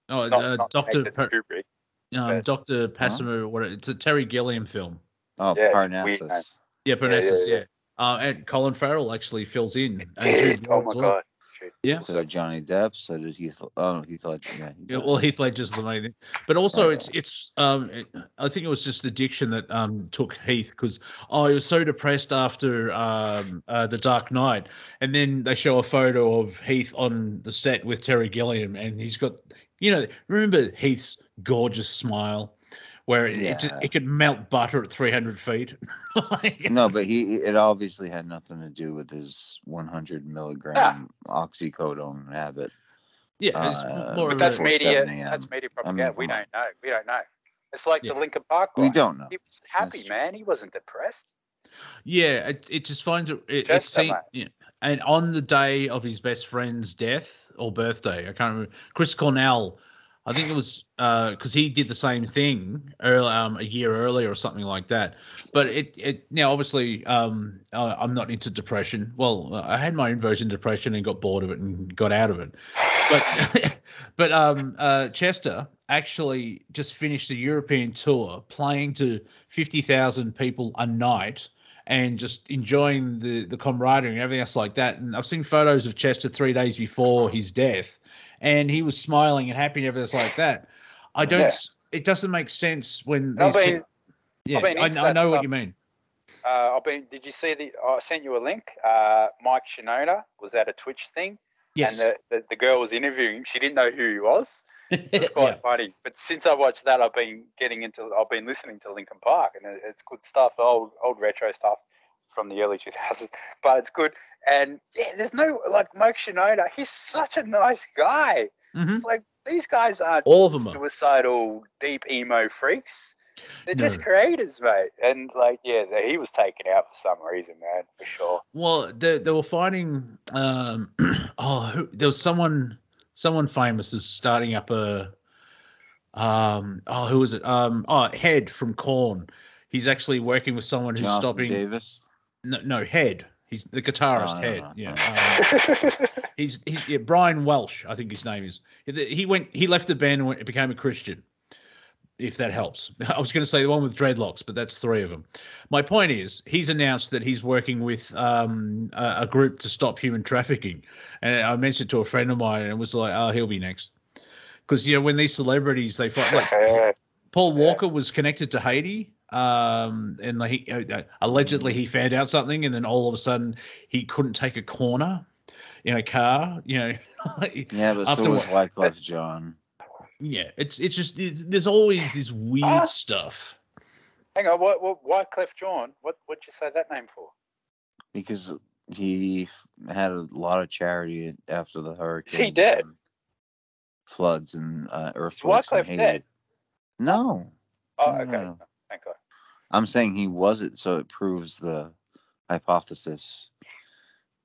Oh, Not, uh, not Doctor connected per, to Kubrick. um, Doctor Passimo. What it's a Terry Gilliam film. Oh, Yeah, it's weird, man. Parnassus. Yeah, Parnassus. yeah, Yeah, yeah. Uh, and Colin Farrell actually fills in. He and did. Jude Oh Law my as well. god. Shit. Yeah. So did Johnny Depp. So did Heath. Oh, Heath Ledger. Yeah. he Yeah, died. well, Heath Ledger's the main thing, but also Oh, it's it's. Um, it, I think it was just addiction that um took Heath because oh he was so depressed after um uh, the Dark Knight, and then they show a photo of Heath on the set with Terry Gilliam, and he's got you know remember Heath's gorgeous smile, where it, it, just, it could melt butter at 300 feet. Like- No, but he it obviously had nothing to do with his 100 milligram oxycodone habit. yeah, it's Uh, more But that's media. 7 a.m. That's media I mean, propaganda. we don't know. We don't know. It's like Yeah. the Linkin Park guy. We don't know. He was happy, man. He wasn't depressed. Yeah, it, it just finds it. It, it Just seem- that yeah. And on the day of his best friend's death or birthday, I can't remember. Chris Cornell, I think it was because he did the same thing early, um, a year earlier or something like that. But it, it now obviously um, uh, I'm not into depression. Well, I had my inversion depression and got bored of it and got out of it. But but um, uh, Chester actually just finished a European tour, playing to fifty thousand people a night, and just enjoying the the camaraderie and everything else like that. And I've seen photos of Chester three days before his death, and he was smiling and happy and everything like that. I don't. Yeah. It doesn't make sense when. I've these been, peop- yeah, been I, I know what you mean. uh, I've been. Did you see the? I sent you a link. Uh, Mike Shinoda was at a Twitch thing, Yes. and the, the the girl was interviewing him. She didn't know who he was. It's quite Yeah. funny. But since I watched that, I've been getting into. I've been listening to Linkin Park, and it- it's good stuff. Old old retro stuff from the early 2000s, but it's good. And yeah, there's no like Mike Shinoda. He's such a nice guy. Mhm. It's like these guys aren't All of them are. suicidal, deep emo freaks. They're just creators, mate. And like, yeah, he was taken out for some reason, man, for sure. Well, they, they were fighting. Um, oh, who, there was someone, someone famous is starting up a. Um, oh, who was it? Um, oh, Head from Korn. He's actually working with someone who's Jonathan stopping. Davis. No, no, Head. He's the guitarist. Oh, Head. no, no, Yeah. no. Um, he's he's yeah, Brian Welch, I think his name is. He went. He left the band and went, became a Christian. If that helps, I was going to say the one with dreadlocks, but that's three of them. My point is, he's announced that he's working with um, a, a group to stop human trafficking, and I mentioned to a friend of mine, and it was like, oh, he'll be next, because you know when these celebrities they fight, like Paul Walker was connected to Haiti, um, and like he, uh, allegedly he found out something, and then all of a sudden he couldn't take a corner in a car. You know, Yeah, but After so was what- Wyclef Jean. yeah, it's it's just there's always this weird Ah. stuff. Hang on, what, what, Wyclef Jean? What, what'd you say that name for? because he f- had a lot of charity after the hurricane. Is he dead? Floods and uh, earthquakes. in Wyclef Haiti. dead? No, Oh, okay. no, no. Thank God. I'm saying he wasn't, so it proves the hypothesis.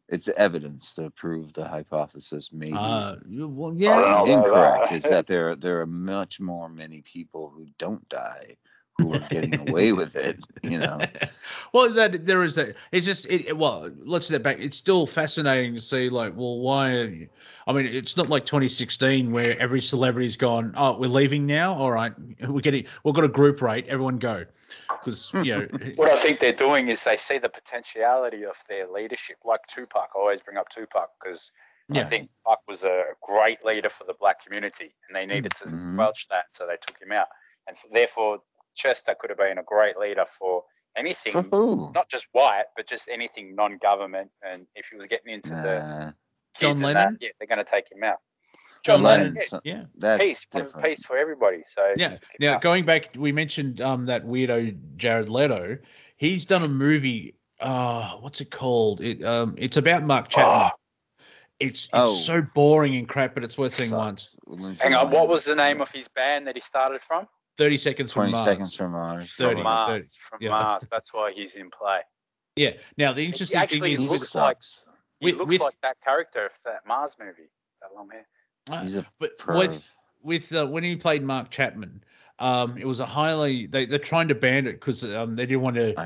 It's evidence to prove the hypothesis. Maybe Uh, you- well, yeah, incorrect is that there there are much more many people who don't die who are getting away with it. You know, well, that there is a. It's just it. it- Well, let's step back. It's still fascinating to see, like, well, why? Are you, I mean, it's not like 2016 where every celebrity's gone. Oh, we're leaving now. All right, we're getting. We've got a group rate. Everyone go, because you know. What I think they're doing is they see the potentiality of their leadership, like Tupac. I always bring up Tupac because I think Tupac was a great leader for the black community, and they needed to Mhm. squelch that, so they took him out. And so therefore, Chester could have been a great leader for anything, for who? not just white, but just anything non-government. And if he was getting into the kids John and Lennon? that, yeah, they're going to take him out. John John Lennon. Lennon, so- Yeah. that's peace, different. peace for everybody. So Yeah. Now going back, we mentioned um that weirdo Jared Leto. He's done a movie. Uh, what's it called? It um, it's about Mark Chapman. It's it's Oh. so boring and crap, but it's worth seeing Sucks. once. Lindsay hang on, what was the name of his band that he started from? Thirty seconds from 20 Mars. seconds from Mars? 30. From Mars. 30. From Yeah. Mars. That's why he's in play. Yeah. Now the interesting actually thing He is, looks with- sucks. He With- looks with- like that character of that Mars movie. That long hair. Uh, He's a but perv. with with uh, when he played Mark Chapman, um, it was a highly they they're trying to ban it because um, they didn't want to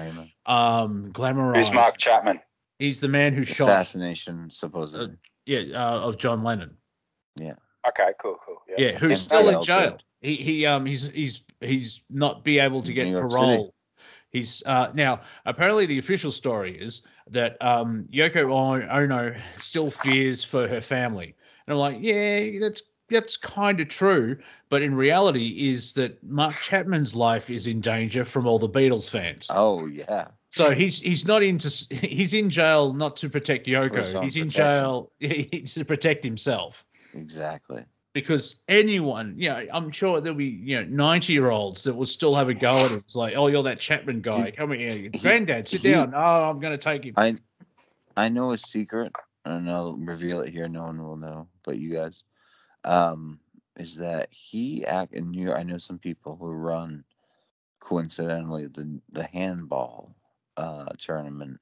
um glamorize. Who's Mark Chapman? He's the man who shot Assassination, supposedly. yeah uh, of John Lennon. Yeah. Okay, cool, cool. Yeah. Yeah, who's And still in jail, jail. too. He he um he's he's he's not be able to get parole. He's uh now apparently the official story is that um Yoko Ono still fears for her family. And I'm like, yeah, that's that's kind of true, but in reality is that Mark Chapman's life is in danger from all the Beatles fans. Oh yeah. So he's he's not into he's in jail not to protect Yoko. He's in jail to protect himself Exactly. Because anyone, you know, I'm sure there'll be, you know, 90 year olds that will still have a go at him. It's like, oh, you're that Chapman guy. Did- Come here. he- Granddad, sit he- down. No, I'm going to take him. I I know a secret, and I'll reveal it here. No one will know, but you guys. Um, is that he act in New York? I know some people who run, coincidentally, the the handball uh, tournament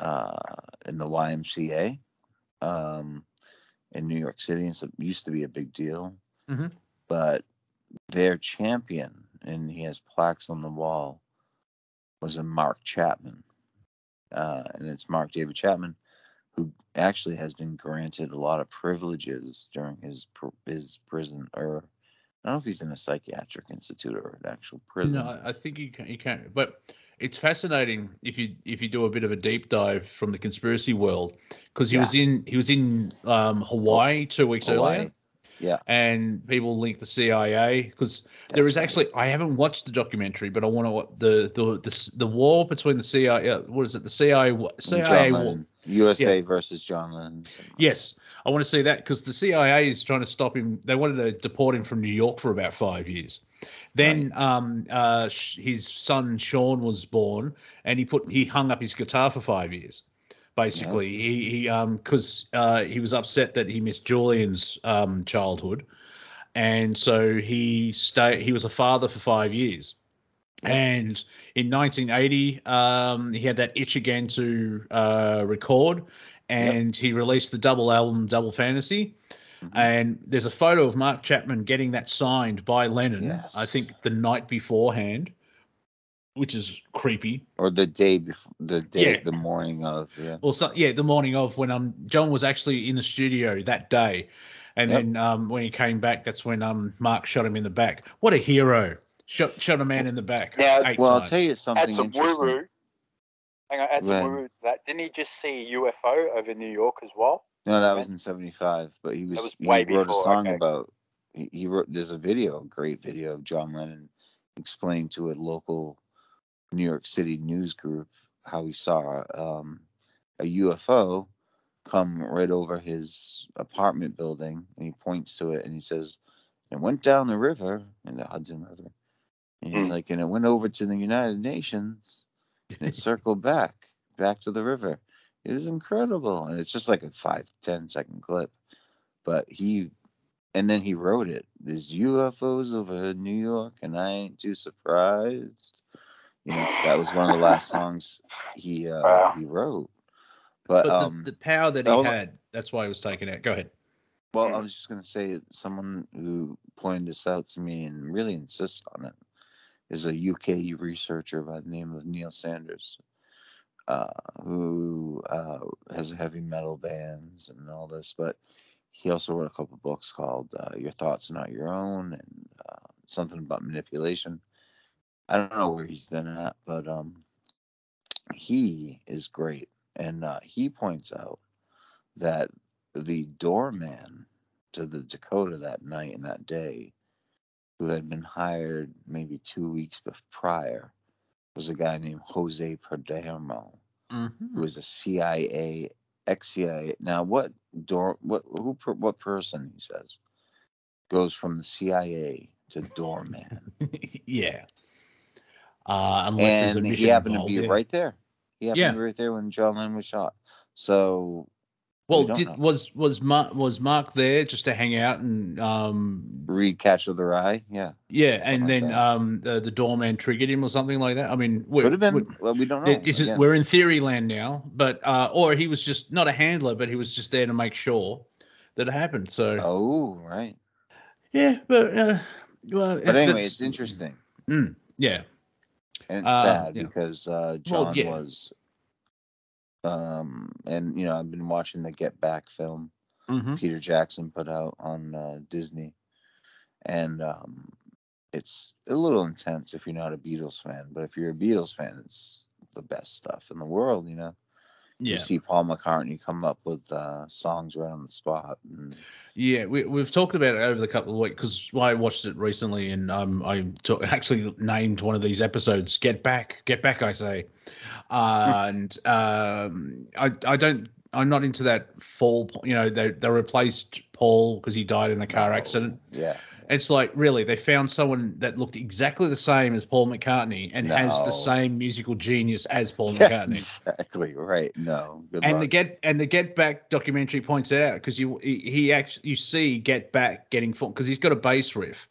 uh, in the YMCA um, in New York City. It's a, used to be a big deal, Mhm. but their champion, and he has plaques on the wall, was a Mark Chapman uh, and it's Mark David Chapman, who actually has been granted a lot of privileges during his his prison, or I don't know if he's in a psychiatric institute or an actual prison. No, I think you can. You can. But it's fascinating if you if you do a bit of a deep dive from the conspiracy world because he Yeah. was in he was in um, Hawaii two weeks Hawaii. earlier. Yeah. And people link the CIA because there is actually I haven't watched the documentary, but I want to the the the the war between the CIA. What is it? The CIA. CIA war. USA versus John Lennon. Yes, I want to see that because the CIA is trying to stop him. They wanted to deport him from New York for about five years. Then um, uh, sh- his son Sean was born, and he put he hung up his guitar for five years. Basically, he he um because uh, he was upset that he missed Julian's um childhood, and so he stayed. He was a father for five years. And in 1980, um, he had that itch again to uh, record, and he released the double album Double Fantasy. Mhm. And there's a photo of Mark Chapman getting that signed by Lennon, Yes. I think the night beforehand, which is creepy. Or the day before, the day, Yeah. the morning of, yeah. Well, so, yeah, the morning of when um John was actually in the studio that day, and Yep. then um when he came back, that's when um Mark shot him in the back. What a hero! Shot shot a man in the back. Now- eight Well, I'll tell you something Add some interesting. woo woo. Hang on, add some When- woo woo to that. Didn't he just see a UFO over New York as well? No, that was in '75, but he was, was he way wrote a song okay. about. He, he wrote. There's a video, a great video of John Lennon explaining to a local New York City news group how he saw um, a UFO come right over his apartment building, and he points to it and he says, "It went down the river in the Hudson River." And he's Hmm. like, and it went over to the United Nations, and it circled back, back to the river. It was incredible. And it's just like a five, ten second clip. But he and then he wrote it. There's UFOs over New York and I ain't too surprised. You know, that was one of the last songs he uh Wow. he wrote. But, but um the, the power that he had, that's why he was taken out. Go ahead. well. I was just gonna say someone who pointed this out to me and really insists on it is a UK researcher by the name of Neil Sanders. uh, who uh, has heavy metal bands and all this, but he also wrote a couple books called uh, Your Thoughts Not Your Own and uh, something about manipulation. I don't know where he's been at, but um, he is great. And uh, he points out that the doorman to the Dakota that night and that day, who had been hired maybe two weeks prior, was a guy named Jose Perdomo, who was a CIA ex CIA. Now, what door? What who? What person? He says goes from the CIA to doorman, yeah. Uh, unless and he happened involved, to be yeah. right there. He happened Yeah. to be right there when John Lennon was shot. So Well, don't did, was was Mark was Mark there just to hang out and um Read Catch of the Rye. Yeah. yeah, Something and then um the, the doorman triggered him or something like that. I mean, we're, Could have been. we're- well, we don't know. Is, we're in theory land now, but uh, or he was just not a handler, but he was just there to make sure that it happened. So Oh, right. yeah, but uh, well, But anyway, that's- it's interesting Mm, yeah, and it's Uh, sad yeah. because uh, John yeah. was, um, and you know I've been watching the Get Back film hmm Peter Jackson put out on uh, Disney, and um, it's a little intense if you're not a Beatles fan. But if you're a Beatles fan, it's the best stuff in the world. You know, yeah, you see Paul McCartney come up with uh, songs right on the spot. And, yeah. We we've talked about it over the couple of weeks because I watched it recently, and um, I actually named one of these episodes "Get Back, Get Back," I say, and um, I I don't. I'm not into that fall. You know, they they replaced Paul because he died in a car accident. Yeah. It's like really they found someone that looked exactly the same as Paul McCartney and has the same musical genius as Paul McCartney. exactly right. No. Good and luck. the get and the Get Back documentary points it out because you he, he actually you see Get Back getting formed because he's got a bass riff,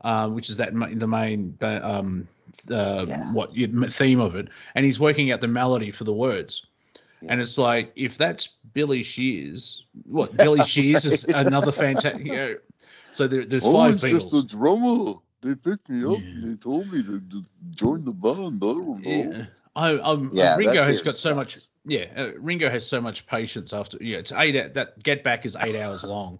um, which is that the main uh, um uh, Yeah. what theme of it, and he's working out the melody for the words. And it's like if that's Billy Shears, what Billy Shears is another fantastic. You know, so there, there's oh, five it's Beatles. just a drummer. They picked me up. Yeah. They told me to, to join the band. I don't know. Yeah, I, I'm, Yeah, Ringo has got so much. Yeah, uh, Ringo has so much patience after. Yeah, it's eight. That Get Back is eight hours long,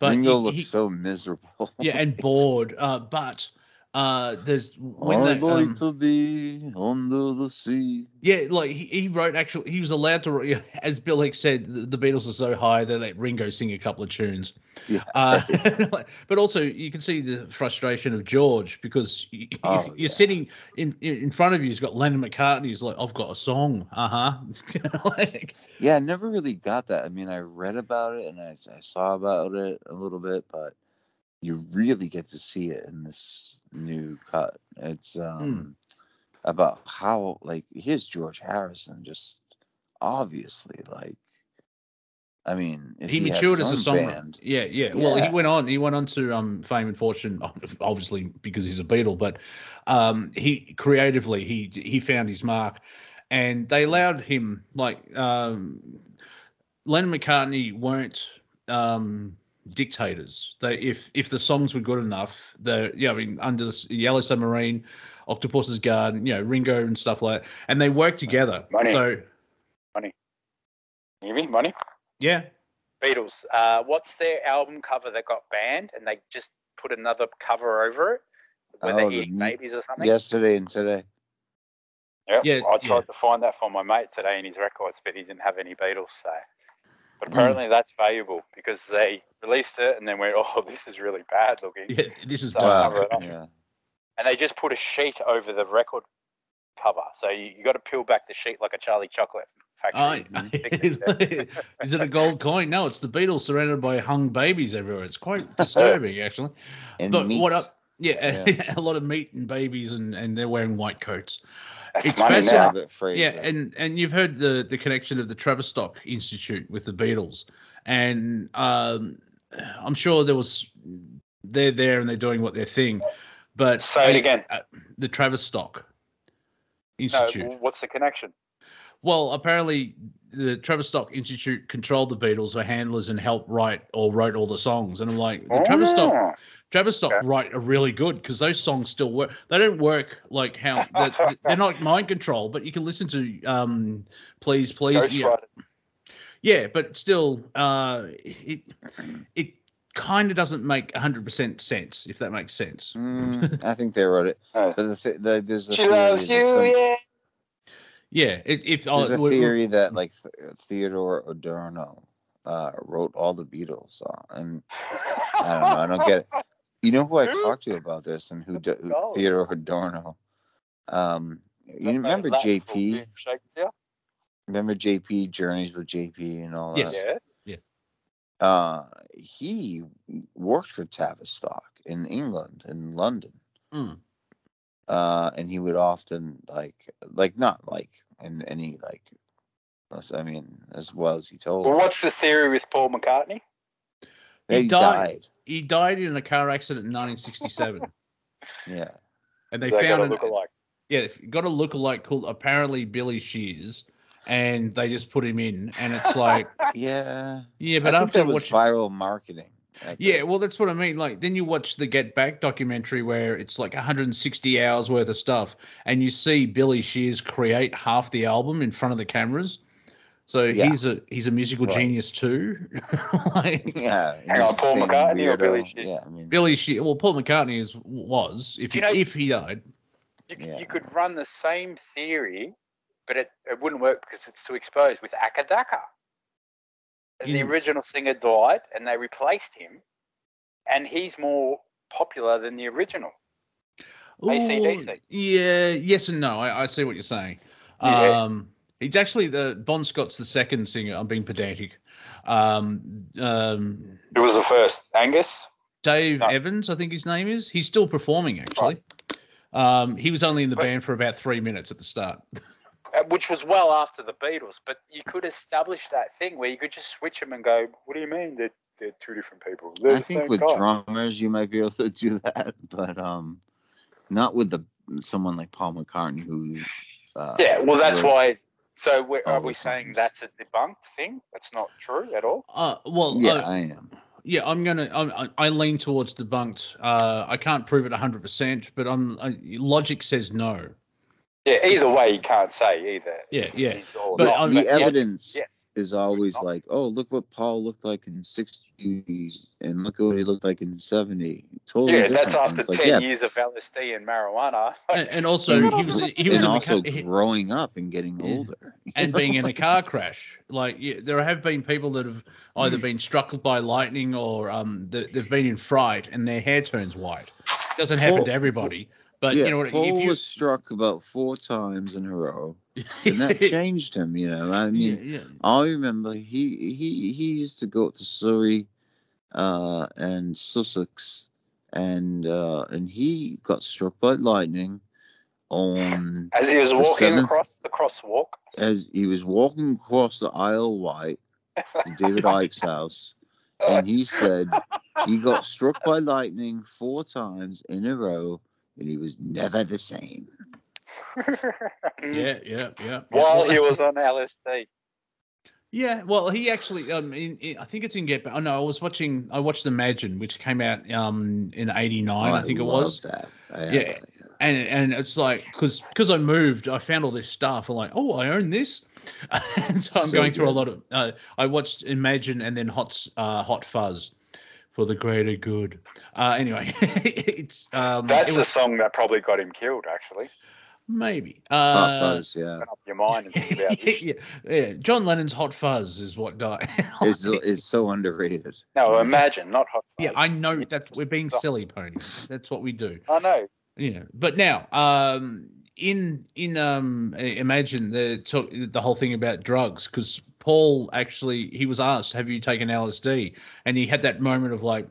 but Ringo he- looks he- so miserable. yeah, and bored. Uh, but uh, there's when I'd they, like um, to be under the sea. yeah, like he, he wrote actually he was allowed to write- as Bill Hicks said the, the Beatles are so high they let Ringo sing a couple of tunes. Yeah. Uh, but also you can see the frustration of George because you, Oh, you're yeah. sitting in in front of you. He's got Lennon McCartney. He's like, I've got a song. Uh huh. like, Yeah, I never really got that. I mean, I read about it and I, I saw about it a little bit, but you really get to see it in this new cut. It's Hmm. um about how like here's George Harrison just obviously like I mean if he he, matured as a songwriter. band, Yeah, yeah. Well, he went on. He went on to um, fame and fortune, obviously because he's a Beatle. But um, he creatively, he he found his mark, and they allowed him like um, Lennon McCartney weren't um, dictators. They if if the songs were good enough, the yeah, I mean under the Yellow Submarine, Octopus's Garden, you know Ringo and stuff like, that, and they work together. Money. So You hear me, money? yeah, Beatles. Uh, what's their album cover that got banned, and they just put another cover over it, where Oh, they're the eating babies or something? yesterday and today. Yep. Yeah, I tried yeah. to find that for my mate today in his records, but he didn't have any Beatles. So, but Hmm. apparently that's valuable because they released it and then went, "Oh, this is really bad looking," yeah. This is So- dark. cover it yeah. and they just put a sheet over the record cover. So you, you got to peel back the sheet like a Charlie Chocolate I, factory. picnic there. is it a gold coin? No, it's the Beatles surrounded by hung babies everywhere. It's quite disturbing, actually. And But meat. what up? Yeah, Yeah. a lot of meat and babies, and, and they're wearing white coats. That's It's money now. Yeah, and and you've heard the the connection of the Tavistock Institute with the Beatles, and um, I'm sure there was they're there and they're doing what their thing, but Say it again. uh, the Tavistock No, Institute. what's the connection? Well, apparently the Tavistock Institute controlled the Beatles or handlers and helped write or wrote all the songs. And I'm like, the Tavistock, Oh. Tavistock Okay. write are really good because those songs still work. They don't work like how they're, they're not mind control, but you can listen to um, please, please, Ghost yeah, Rider. yeah, but still, uh, it it kind of doesn't make 100% sense if that makes sense. Mm, I think they wrote it. Oh. But the th- the, there's a She theory loves that you, some- yeah. Yeah, it, if oh, There's a we're- theory that like Theodore Adorno uh, wrote all the Beatles song, and I don't know, I don't get it. You know who I talked to about this, and who, d- who Oh. Theodore Adorno? Um, you remember made Latin for JP? being Remember JP Journeys with JP and all Yes. that? Yeah. Uh, he worked for Tavistock in England, in London. Mm. uh, and he would often like like not like in any like I mean, as well as he told. Well, what's the theory with Paul McCartney? He, He died. died. He died in a car accident in 1967, Yeah. and they They found to an, look alike. yeah, got a lookalike called apparently Billy Shears, and they just put him in, and it's like, Yeah. yeah, but I think after that was watching, viral marketing. I yeah, think. well, that's what I mean. Like, then you watch the Get Back documentary where it's like 160 hours worth of stuff, and you see Billy Shears create half the album in front of the cameras. So Yeah. he's a he's a musical Right. genius too. like, Yeah. Hang on, Paul same McCartney or. Billy Shears? Yeah, I mean, Billy Shears, well, Paul McCartney is was if he, you know- if he died. You, could Yeah. you could run the same theory, but it, it wouldn't work because it's too exposed with Acca Dacca. The original singer died and they replaced him, and he's more popular than the original. AC/DC. Ooh, Yeah, yes and no. I, I see what you're saying. Yeah. Um, it's actually the Bon Scott's the second singer. I'm being pedantic. Um, um, Who was the first? Angus? Dave No. Evans, I think his name is. He's still performing actually. Um, he was only in the But- band for about three minutes at the start. Uh, Which was well after the Beatles, but you could establish that thing where you could just switch them and go, "What do you mean they're, they're two different people?" They're I think with guy." drummers you might be able to do that, but um, not with the someone like Paul McCartney who. Uh, Yeah, well, that's wrote- why. So we're, are we the saying songs. that's a debunked thing? That's not true at all. Uh, well, Yeah, uh, I am. yeah, I'm gonna. I'm, I I lean towards debunked. Uh, I can't prove it 100, percent but I'm. I, logic says no. Yeah, either way, you can't say either. Yeah, yeah. But not. The yeah, evidence yes. is always like, oh, look what Paul looked like in '60s, and look what he looked like in '70. Totally Yeah, that's after It's like, ten yeah, years of LSD and marijuana. And, and also, he was he was and a also mecha- growing up and getting Yeah. older. and being in a car crash. Like yeah, there have been people that have either been struck by lightning or um they, they've been in fright and their hair turns white. Doesn't happen Paul- to everybody, but yeah, you know what? Paul if you was struck about four times in a row, and that changed him. You know, I mean, yeah, yeah. I remember he he he used to go to Surrey uh, and Sussex, and uh, and he got struck by lightning on As he was The walking seventh- across the crosswalk. as he was walking across the Isle of Wight to David Icke's house, and he said he got struck by lightning four times in a row, and he was never the same. yeah, yeah, yeah. While he was on LSD. Yeah, well, he actually, um, in, in, I think it's in Get Back. Oh no, I was watching, I watched Imagine, which came out um in '89, Oh, I think it love was. That. I- Yeah. and and it's like because because I moved, I found all this stuff. I'm like, oh, I own this, and so I'm So going through a lot of. Uh, I watched Imagine and then Hot uh, Hot Fuzz for the greater good. Uh, anyway, it's um, That's it the was, song that probably got him killed, actually. maybe. Hot Uh, Fuzz, yeah. Open up your mind and think about this. yeah, yeah, John Lennon's Hot Fuzz is what died. is it's so underrated. No, imagine, not hot. Fuzz. Yeah, I know that we're being silly, pony. That's what we do. I know. Yeah, but now, um, in in um, imagine the talk, the whole thing about drugs because Paul actually he was asked, "Have you taken LSD?" and he had that moment of like,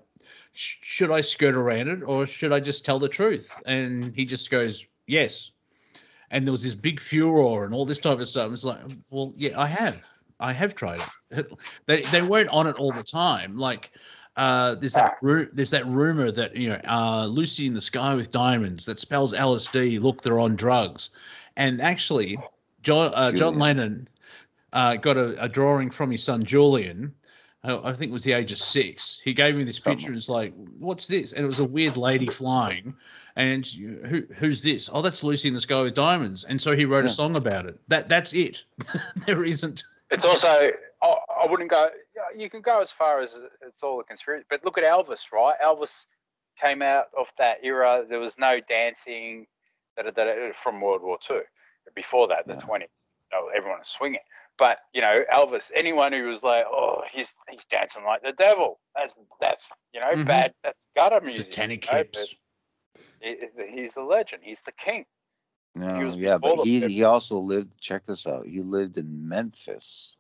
"Should I skirt around it or should I just tell the truth?" And he just goes, "Yes." And there was this big furor and all this type of stuff. It's like, well, yeah, I have, I have tried it. they they weren't on it all the time, like. Uh, there's that ru- there's that rumor that you know uh, Lucy in the Sky with Diamonds that spells LSD. Look, they're on drugs, and actually, John uh, John Lennon uh, got a, a drawing from his son Julian. uh, I think it was the age of six. He gave me this Something. picture and it's like, "What's this?" And it was a weird lady flying. And who who's this? Oh, that's Lucy in the Sky with Diamonds. And so he wrote a song about it. That that's it. there isn't. It's also, I, I wouldn't go, you can go as far as it's all a conspiracy, but look at Elvis, right? Elvis came out of that era. There was no dancing da, da, da, da, from World War II. Before that, the Yeah. 20, oh, everyone was swinging. But, you know, Elvis, anyone who was like, oh, he's he's dancing like the devil, that's, that's you know, Mhm. bad, that's gutter music. Satanic you know, hips. but he- He's a legend. He's the king. No, was yeah, but he Fifth. he also lived. Check this out. He lived in Memphis,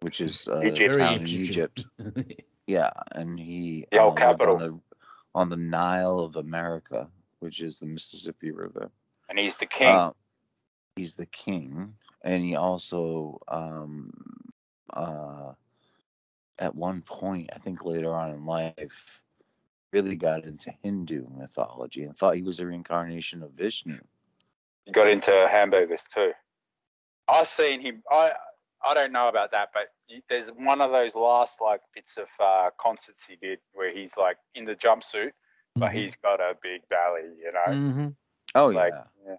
which is uh, a Egypt. town in Egypt. Yeah, and he The old uh, lived capital. on the on the Nile of America, which is the Mississippi River. And he's the king. Uh, he's the king, and he also um uh at one point, I think later on in life, really got into Hindu mythology and thought he was a reincarnation of Vishnu. He got into hamburgers too. I've seen him. I I don't know about that, but there's one of those last like bits of uh, concerts he did where he's like in the jumpsuit, but Mhm. he's got a big belly. You know, Mhm. Oh like yeah, yeah.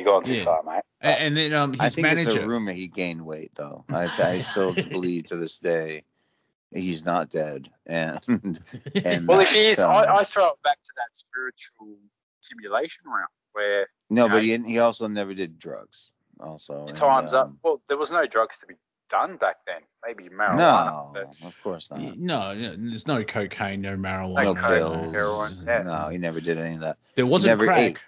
You gone too Yeah. far, mate. A- And, then um, his I think manager. it's a rumor he gained weight though. I, I still believe to this day he's not dead, and and Well, if he is, um, I, I throw it back to that spiritual simulation realm where no, but know, he he also never did drugs. Also, in and, time's up. um, Well, there was no drugs to be done back then. Maybe marijuana. No, but of course not. No, no, there's no cocaine, no marijuana. No no- pills. heroin, yeah. No, he never did any of that. There wasn't never crack.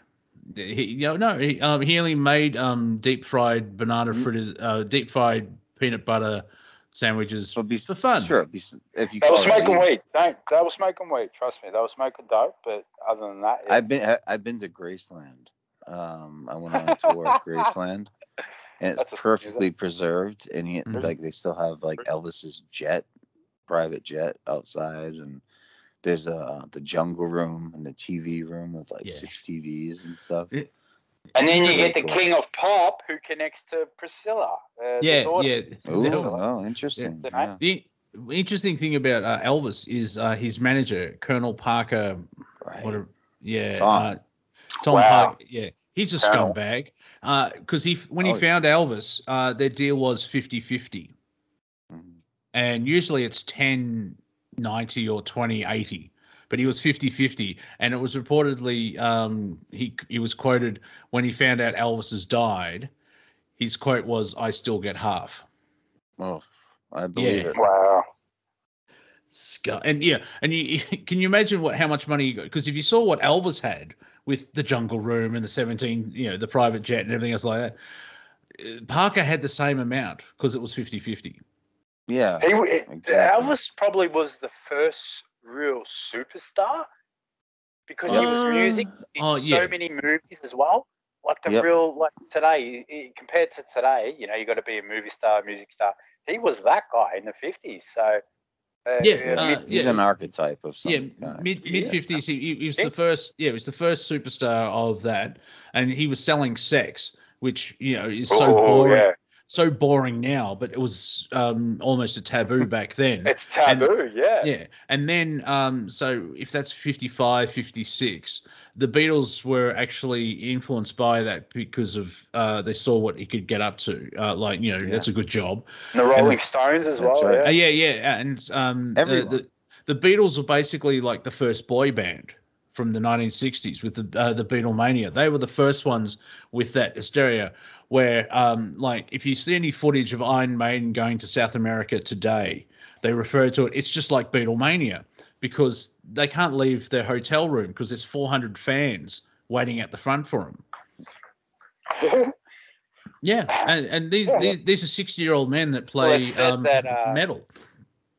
He, you know, no, he, um, he only made um, deep fried banana Mm. fritters, uh, deep fried peanut butter sandwiches But be, for fun. sure, be, if you They were call it smoking weed. weed. Don't. They were smoking weed. Trust me. They was smoking dope. But other than that, yeah. I've been I- I've been to Graceland. Um, I went on a tour of Graceland, and it's a- perfectly preserved. And he, Mhm. like they still have like Elvis's jet, private jet outside, and there's uh the jungle room and the TV room with like Yeah. six TVs and stuff. Yeah. and then you really get the cool. king of pop who connects to Priscilla. Uh, the Yeah, daughter. yeah. Oh, well, interesting. Yeah. Yeah. The interesting thing about uh, Elvis is uh, his manager, Colonel Parker. Right. What? A, yeah, Tom. Uh, Tom Wow. Parker. Yeah, he's a Colonel. scumbag. Because he, when he Oh, yeah. found Elvis, uh, their deal was 50-50. Mhm. and usually it's 10 90 or 20 80 but he was 50 50 and it was reportedly um, he he was quoted when he found out Elvis has died his quote was I still get half Oh, I believe Yeah. it. Wow. And yeah and you can you imagine what how much money you got because if you saw what Elvis had with the jungle room and the 17 you know the private jet and everything else like that uh, Parker had the same amount because it was 50 50 Yeah. He, Exactly. Elvis probably was the first real superstar because he was Uh, music in oh, so yeah. many movies as well. Like the Yep. real, like today, i- compared to today, you know, you got to be a movie star, music star. He was that guy in the 50s. So, uh, Yeah, uh, uh, He's yeah. an archetype of some yeah, kind. mid Yeah. mid fifties. He, he was Yeah. the first. Yeah, he was the first superstar of that, and he was selling sex, which you know is so oh, boring, yeah. So boring now, but it was um, almost a taboo back then. It's taboo, yeah. yeah, and then um, so if that's 55, 56, the Beatles were actually influenced by that because of uh, they saw what he could get up to. Uh, like you know, Yeah. that's a good job. And the Rolling And- Stones as well. right. Uh, Yeah. yeah, yeah, and um, the, the the Beatles were basically like the first boy band from the 1960s with the uh, the Beatlemania. They were the first ones with that hysteria. Where um, like if you see any footage of Iron Maiden going to South America today, they refer to it. It's just like Beatlemania because they can't leave their hotel room because there's 400 fans waiting at the front for them. Yeah, and, and these, Yeah. these these are 60 year old men that play said um, that, uh, metal.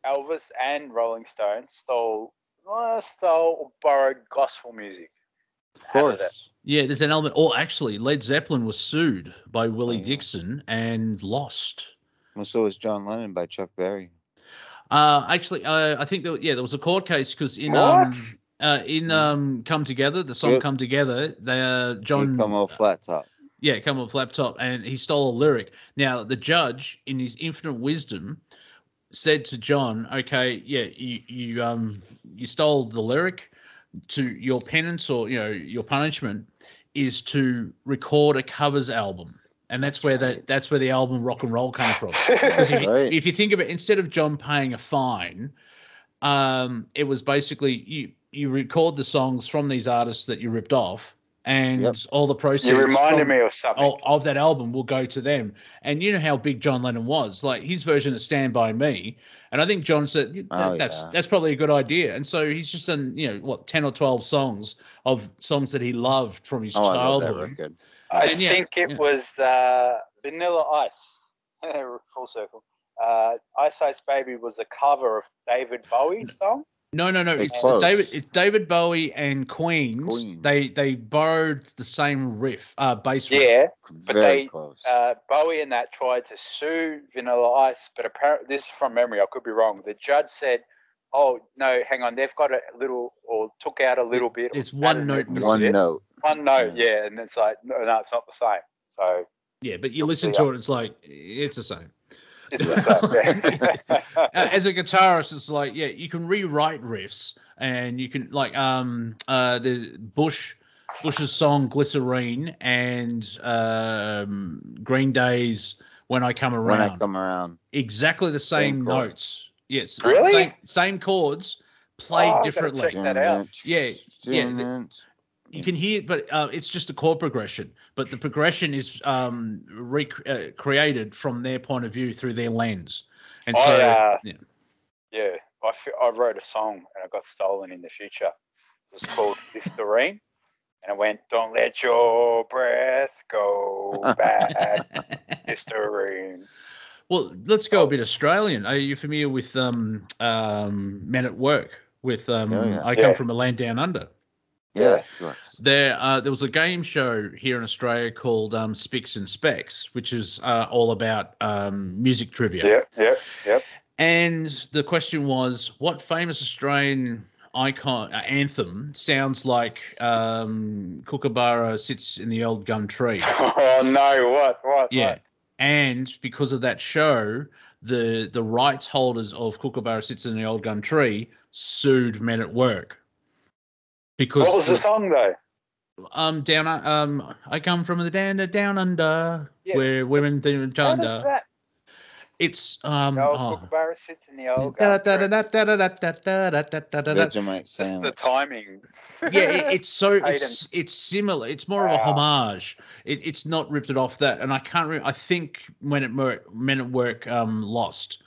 Elvis and Rolling Stones stole, uh, stole or borrowed gospel music. Of course. Yeah, there's an element. Or actually, Led Zeppelin was sued by Willie Oh, yeah. Dixon and lost. Well, so was John Lennon by Chuck Berry. Uh, actually, uh, I think that yeah, there was a court case because in um uh, in um Come Together, the song Yep. Come Together, they uh, John, John come off flat top. yeah come off laptop and he stole a lyric. Now the judge, in his infinite wisdom, said to John, "Okay, yeah, you you um you stole the lyric. To your penance or you know your punishment is to record a covers album." And that's, where that that's where the album Rock and Roll came from. If, you- Right. if you think of it, instead of John paying a fine, um, it was basically you you record the songs from these artists that you ripped off, and Yep. all the proceeds You reminded from- me of something. of, of that album will go to them. And you know how big John Lennon was. Like his version of "Stand by Me," and I think John said that, Oh, that's yeah. that's probably a good idea. And so he's just done you know what ten or twelve songs of songs that he loved from his Oh, I love that childhood. record. I yeah, think it yeah. was uh, Vanilla Ice. Full circle. Uh, Ice Ice Baby was a cover of David Bowie's song. No, no, no. They're It's close. David. It's David Bowie and Queens. Queen. They they borrowed the same riff, uh, bass riff. Yeah, Very they, close. uh, Bowie and that tried to sue Vanilla Ice, but apparently this is from memory. I could be wrong. The judge said, "Oh no, hang on, they've got a little or took out a little bit. or It's one note little One bit. note. One note, yeah. And it's like, no, no, it's not the same. So Yeah, but you listen to it, it's like it's the same. It's the same. Yeah. As a guitarist, it's like yeah, you can rewrite riffs, and you can like um uh the Bush Bush's song Glycerine and um Green Day's When I Come Around. When I come around. exactly the same, Same notes. Yes. Really? Same, same chords, played Oh, differently. check that out. Yeah, yeah, You can hear, but uh, it's just a chord progression. But the progression is um, rec- uh, from their point of view through their lens. And so, I, uh, yeah. yeah, I, wrote a song and it got stolen in the future. It was called Listerine. And it went, Don't let your breath go back, Listerine. well, let's go a bit Australian. Are you familiar with um, um, Men at Work? With um, Oh, yeah. I come Yeah. from a land down under. Yeah. There, uh, there was a game show here in Australia called um, Spicks and Specks, which is uh, all about um, music trivia. Yep, yep, yep. And the question was, what famous Australian icon uh, anthem sounds like um, Kookaburra sits in the old gum tree? Oh, no, what, what? Yeah. what? And because of that show, the the rights holders of Kookaburra sits in the old gum tree sued Men at Work. Because what was the song though? Um, down um, I come from the down down under yeah. where women do gender. It's um. The old oh. Kookaburra sits in the old. Just the timing. yeah, it's so it's it's similar. It's more of a homage. It, it's not ripped it off that, and I can't. Re- I think when it mer- men at work um lost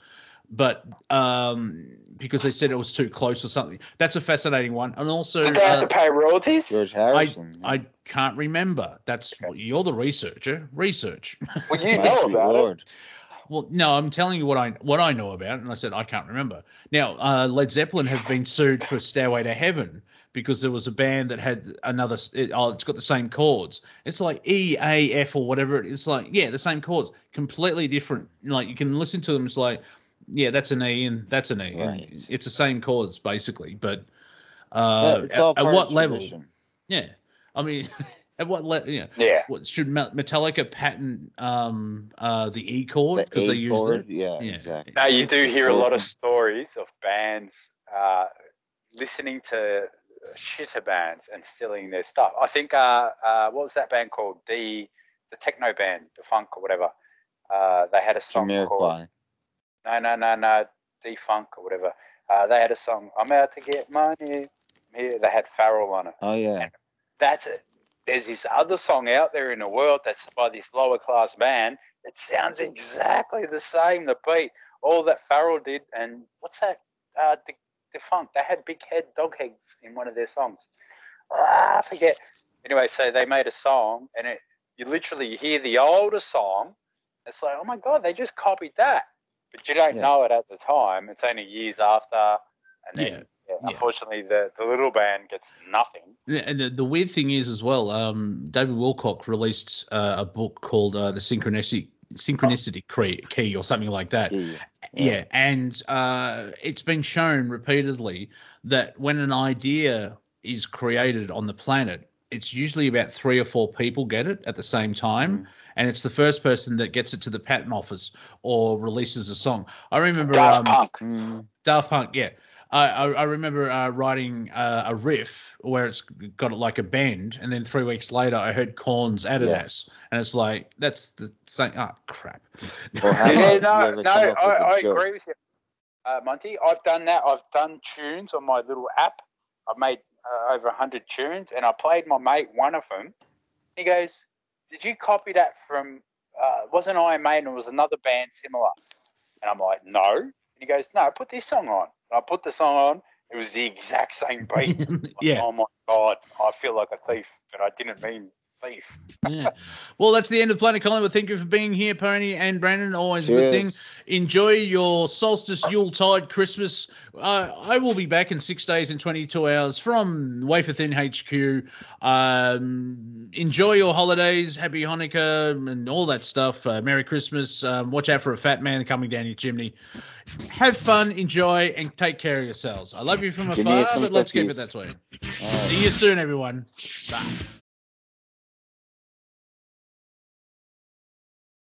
but um, because they said it was too close or something. That's a fascinating one, and also Did they have uh, to pay royalties? George I Harrison. I can't remember. That's you're the researcher. Research. Well, you know sweet about it. Lord. Well, no, I'm telling you what I what I know about, it, and I said I can't remember. Now, uh, Led Zeppelin have been sued for Stairway to Heaven because there was a band that had another. It, oh, it's got the same chords. It's like E, A, F, or whatever. It is like yeah, the same chords, completely different. Like you can listen to them. It's like yeah, that's an E and that's an E. Right. It's the same chords basically, but uh, it's all at, at what level? Yeah, I mean, at what level? Yeah. Yeah. What should Metallica patent um uh the E chord The because they use chord. it? Yeah, Yeah. exactly. Now you do it's hear a lot of stories of bands uh, listening to shitter bands and stealing their stuff. I think uh, uh, what was that band called? The the techno band, the funk or whatever. Uh, they had a song called Jamiroquai. No no no no D funk or whatever. Uh, they had a song. I'm out to get money. Here they had Pharrell on it. Oh yeah. That's it. There's this other song out there in the world that's by this lower class band. It sounds exactly the same. The beat, all that Pharrell did, and what's that? Uh, the funk. They had big head dog heads in one of their songs. Ah, I forget. Anyway, so they made a song, and it you literally hear the older song. It's like, oh my god, they just copied that, but you don't Yeah. know it at the time. It's only years after, and then Yeah. yeah, Yeah. unfortunately, the the little band gets nothing. Yeah, And the, the weird thing is as well, um, David Wilcock released uh, a book called uh, the Synchronicity Synchronicity Key, Key or something like that. Yeah. Yeah, and uh, it's been shown repeatedly that when an idea is created on the planet, it's usually about three or four people get it at the same time, Mm. and it's the first person that gets it to the patent office or releases a song. I remember Daft um, Punk. Mm, Daft Punk, yeah. I, I, I remember uh, writing uh, a riff where it's got like a bend, and then three weeks later I heard Korn's added Yes. this, and it's like that's the same. Oh crap! Or how Yeah, no, no, come up with I, a I joke? agree with you, uh, Monty. I've done that. I've done tunes on my little app. I've made uh, over 100 tunes, and I played my mate one of them. He goes, Did you copy that from, uh, wasn't Iron Maiden, it was another band similar? And I'm like, No. And he goes, No, put this song on. And I put the song on. It was the exact same beat. Like, yeah, Oh my God, I feel like a thief, but I didn't mean thief. Yeah. Well, that's the end of Planet Collingwood. Thank you for being here, Pony and Brandon. Always a good thing. Enjoy your solstice, Yuletide, Christmas. Uh, I will be back in six days and 22 hours from Wafer Thin HQ. Um, enjoy your holidays. Happy Hanukkah and all that stuff. Uh, Merry Christmas. Um, watch out for a fat man coming down your chimney. Have fun, enjoy, and take care of yourselves. I love you from Give afar, but let's keep it that way. All right. See you soon, everyone. Bye.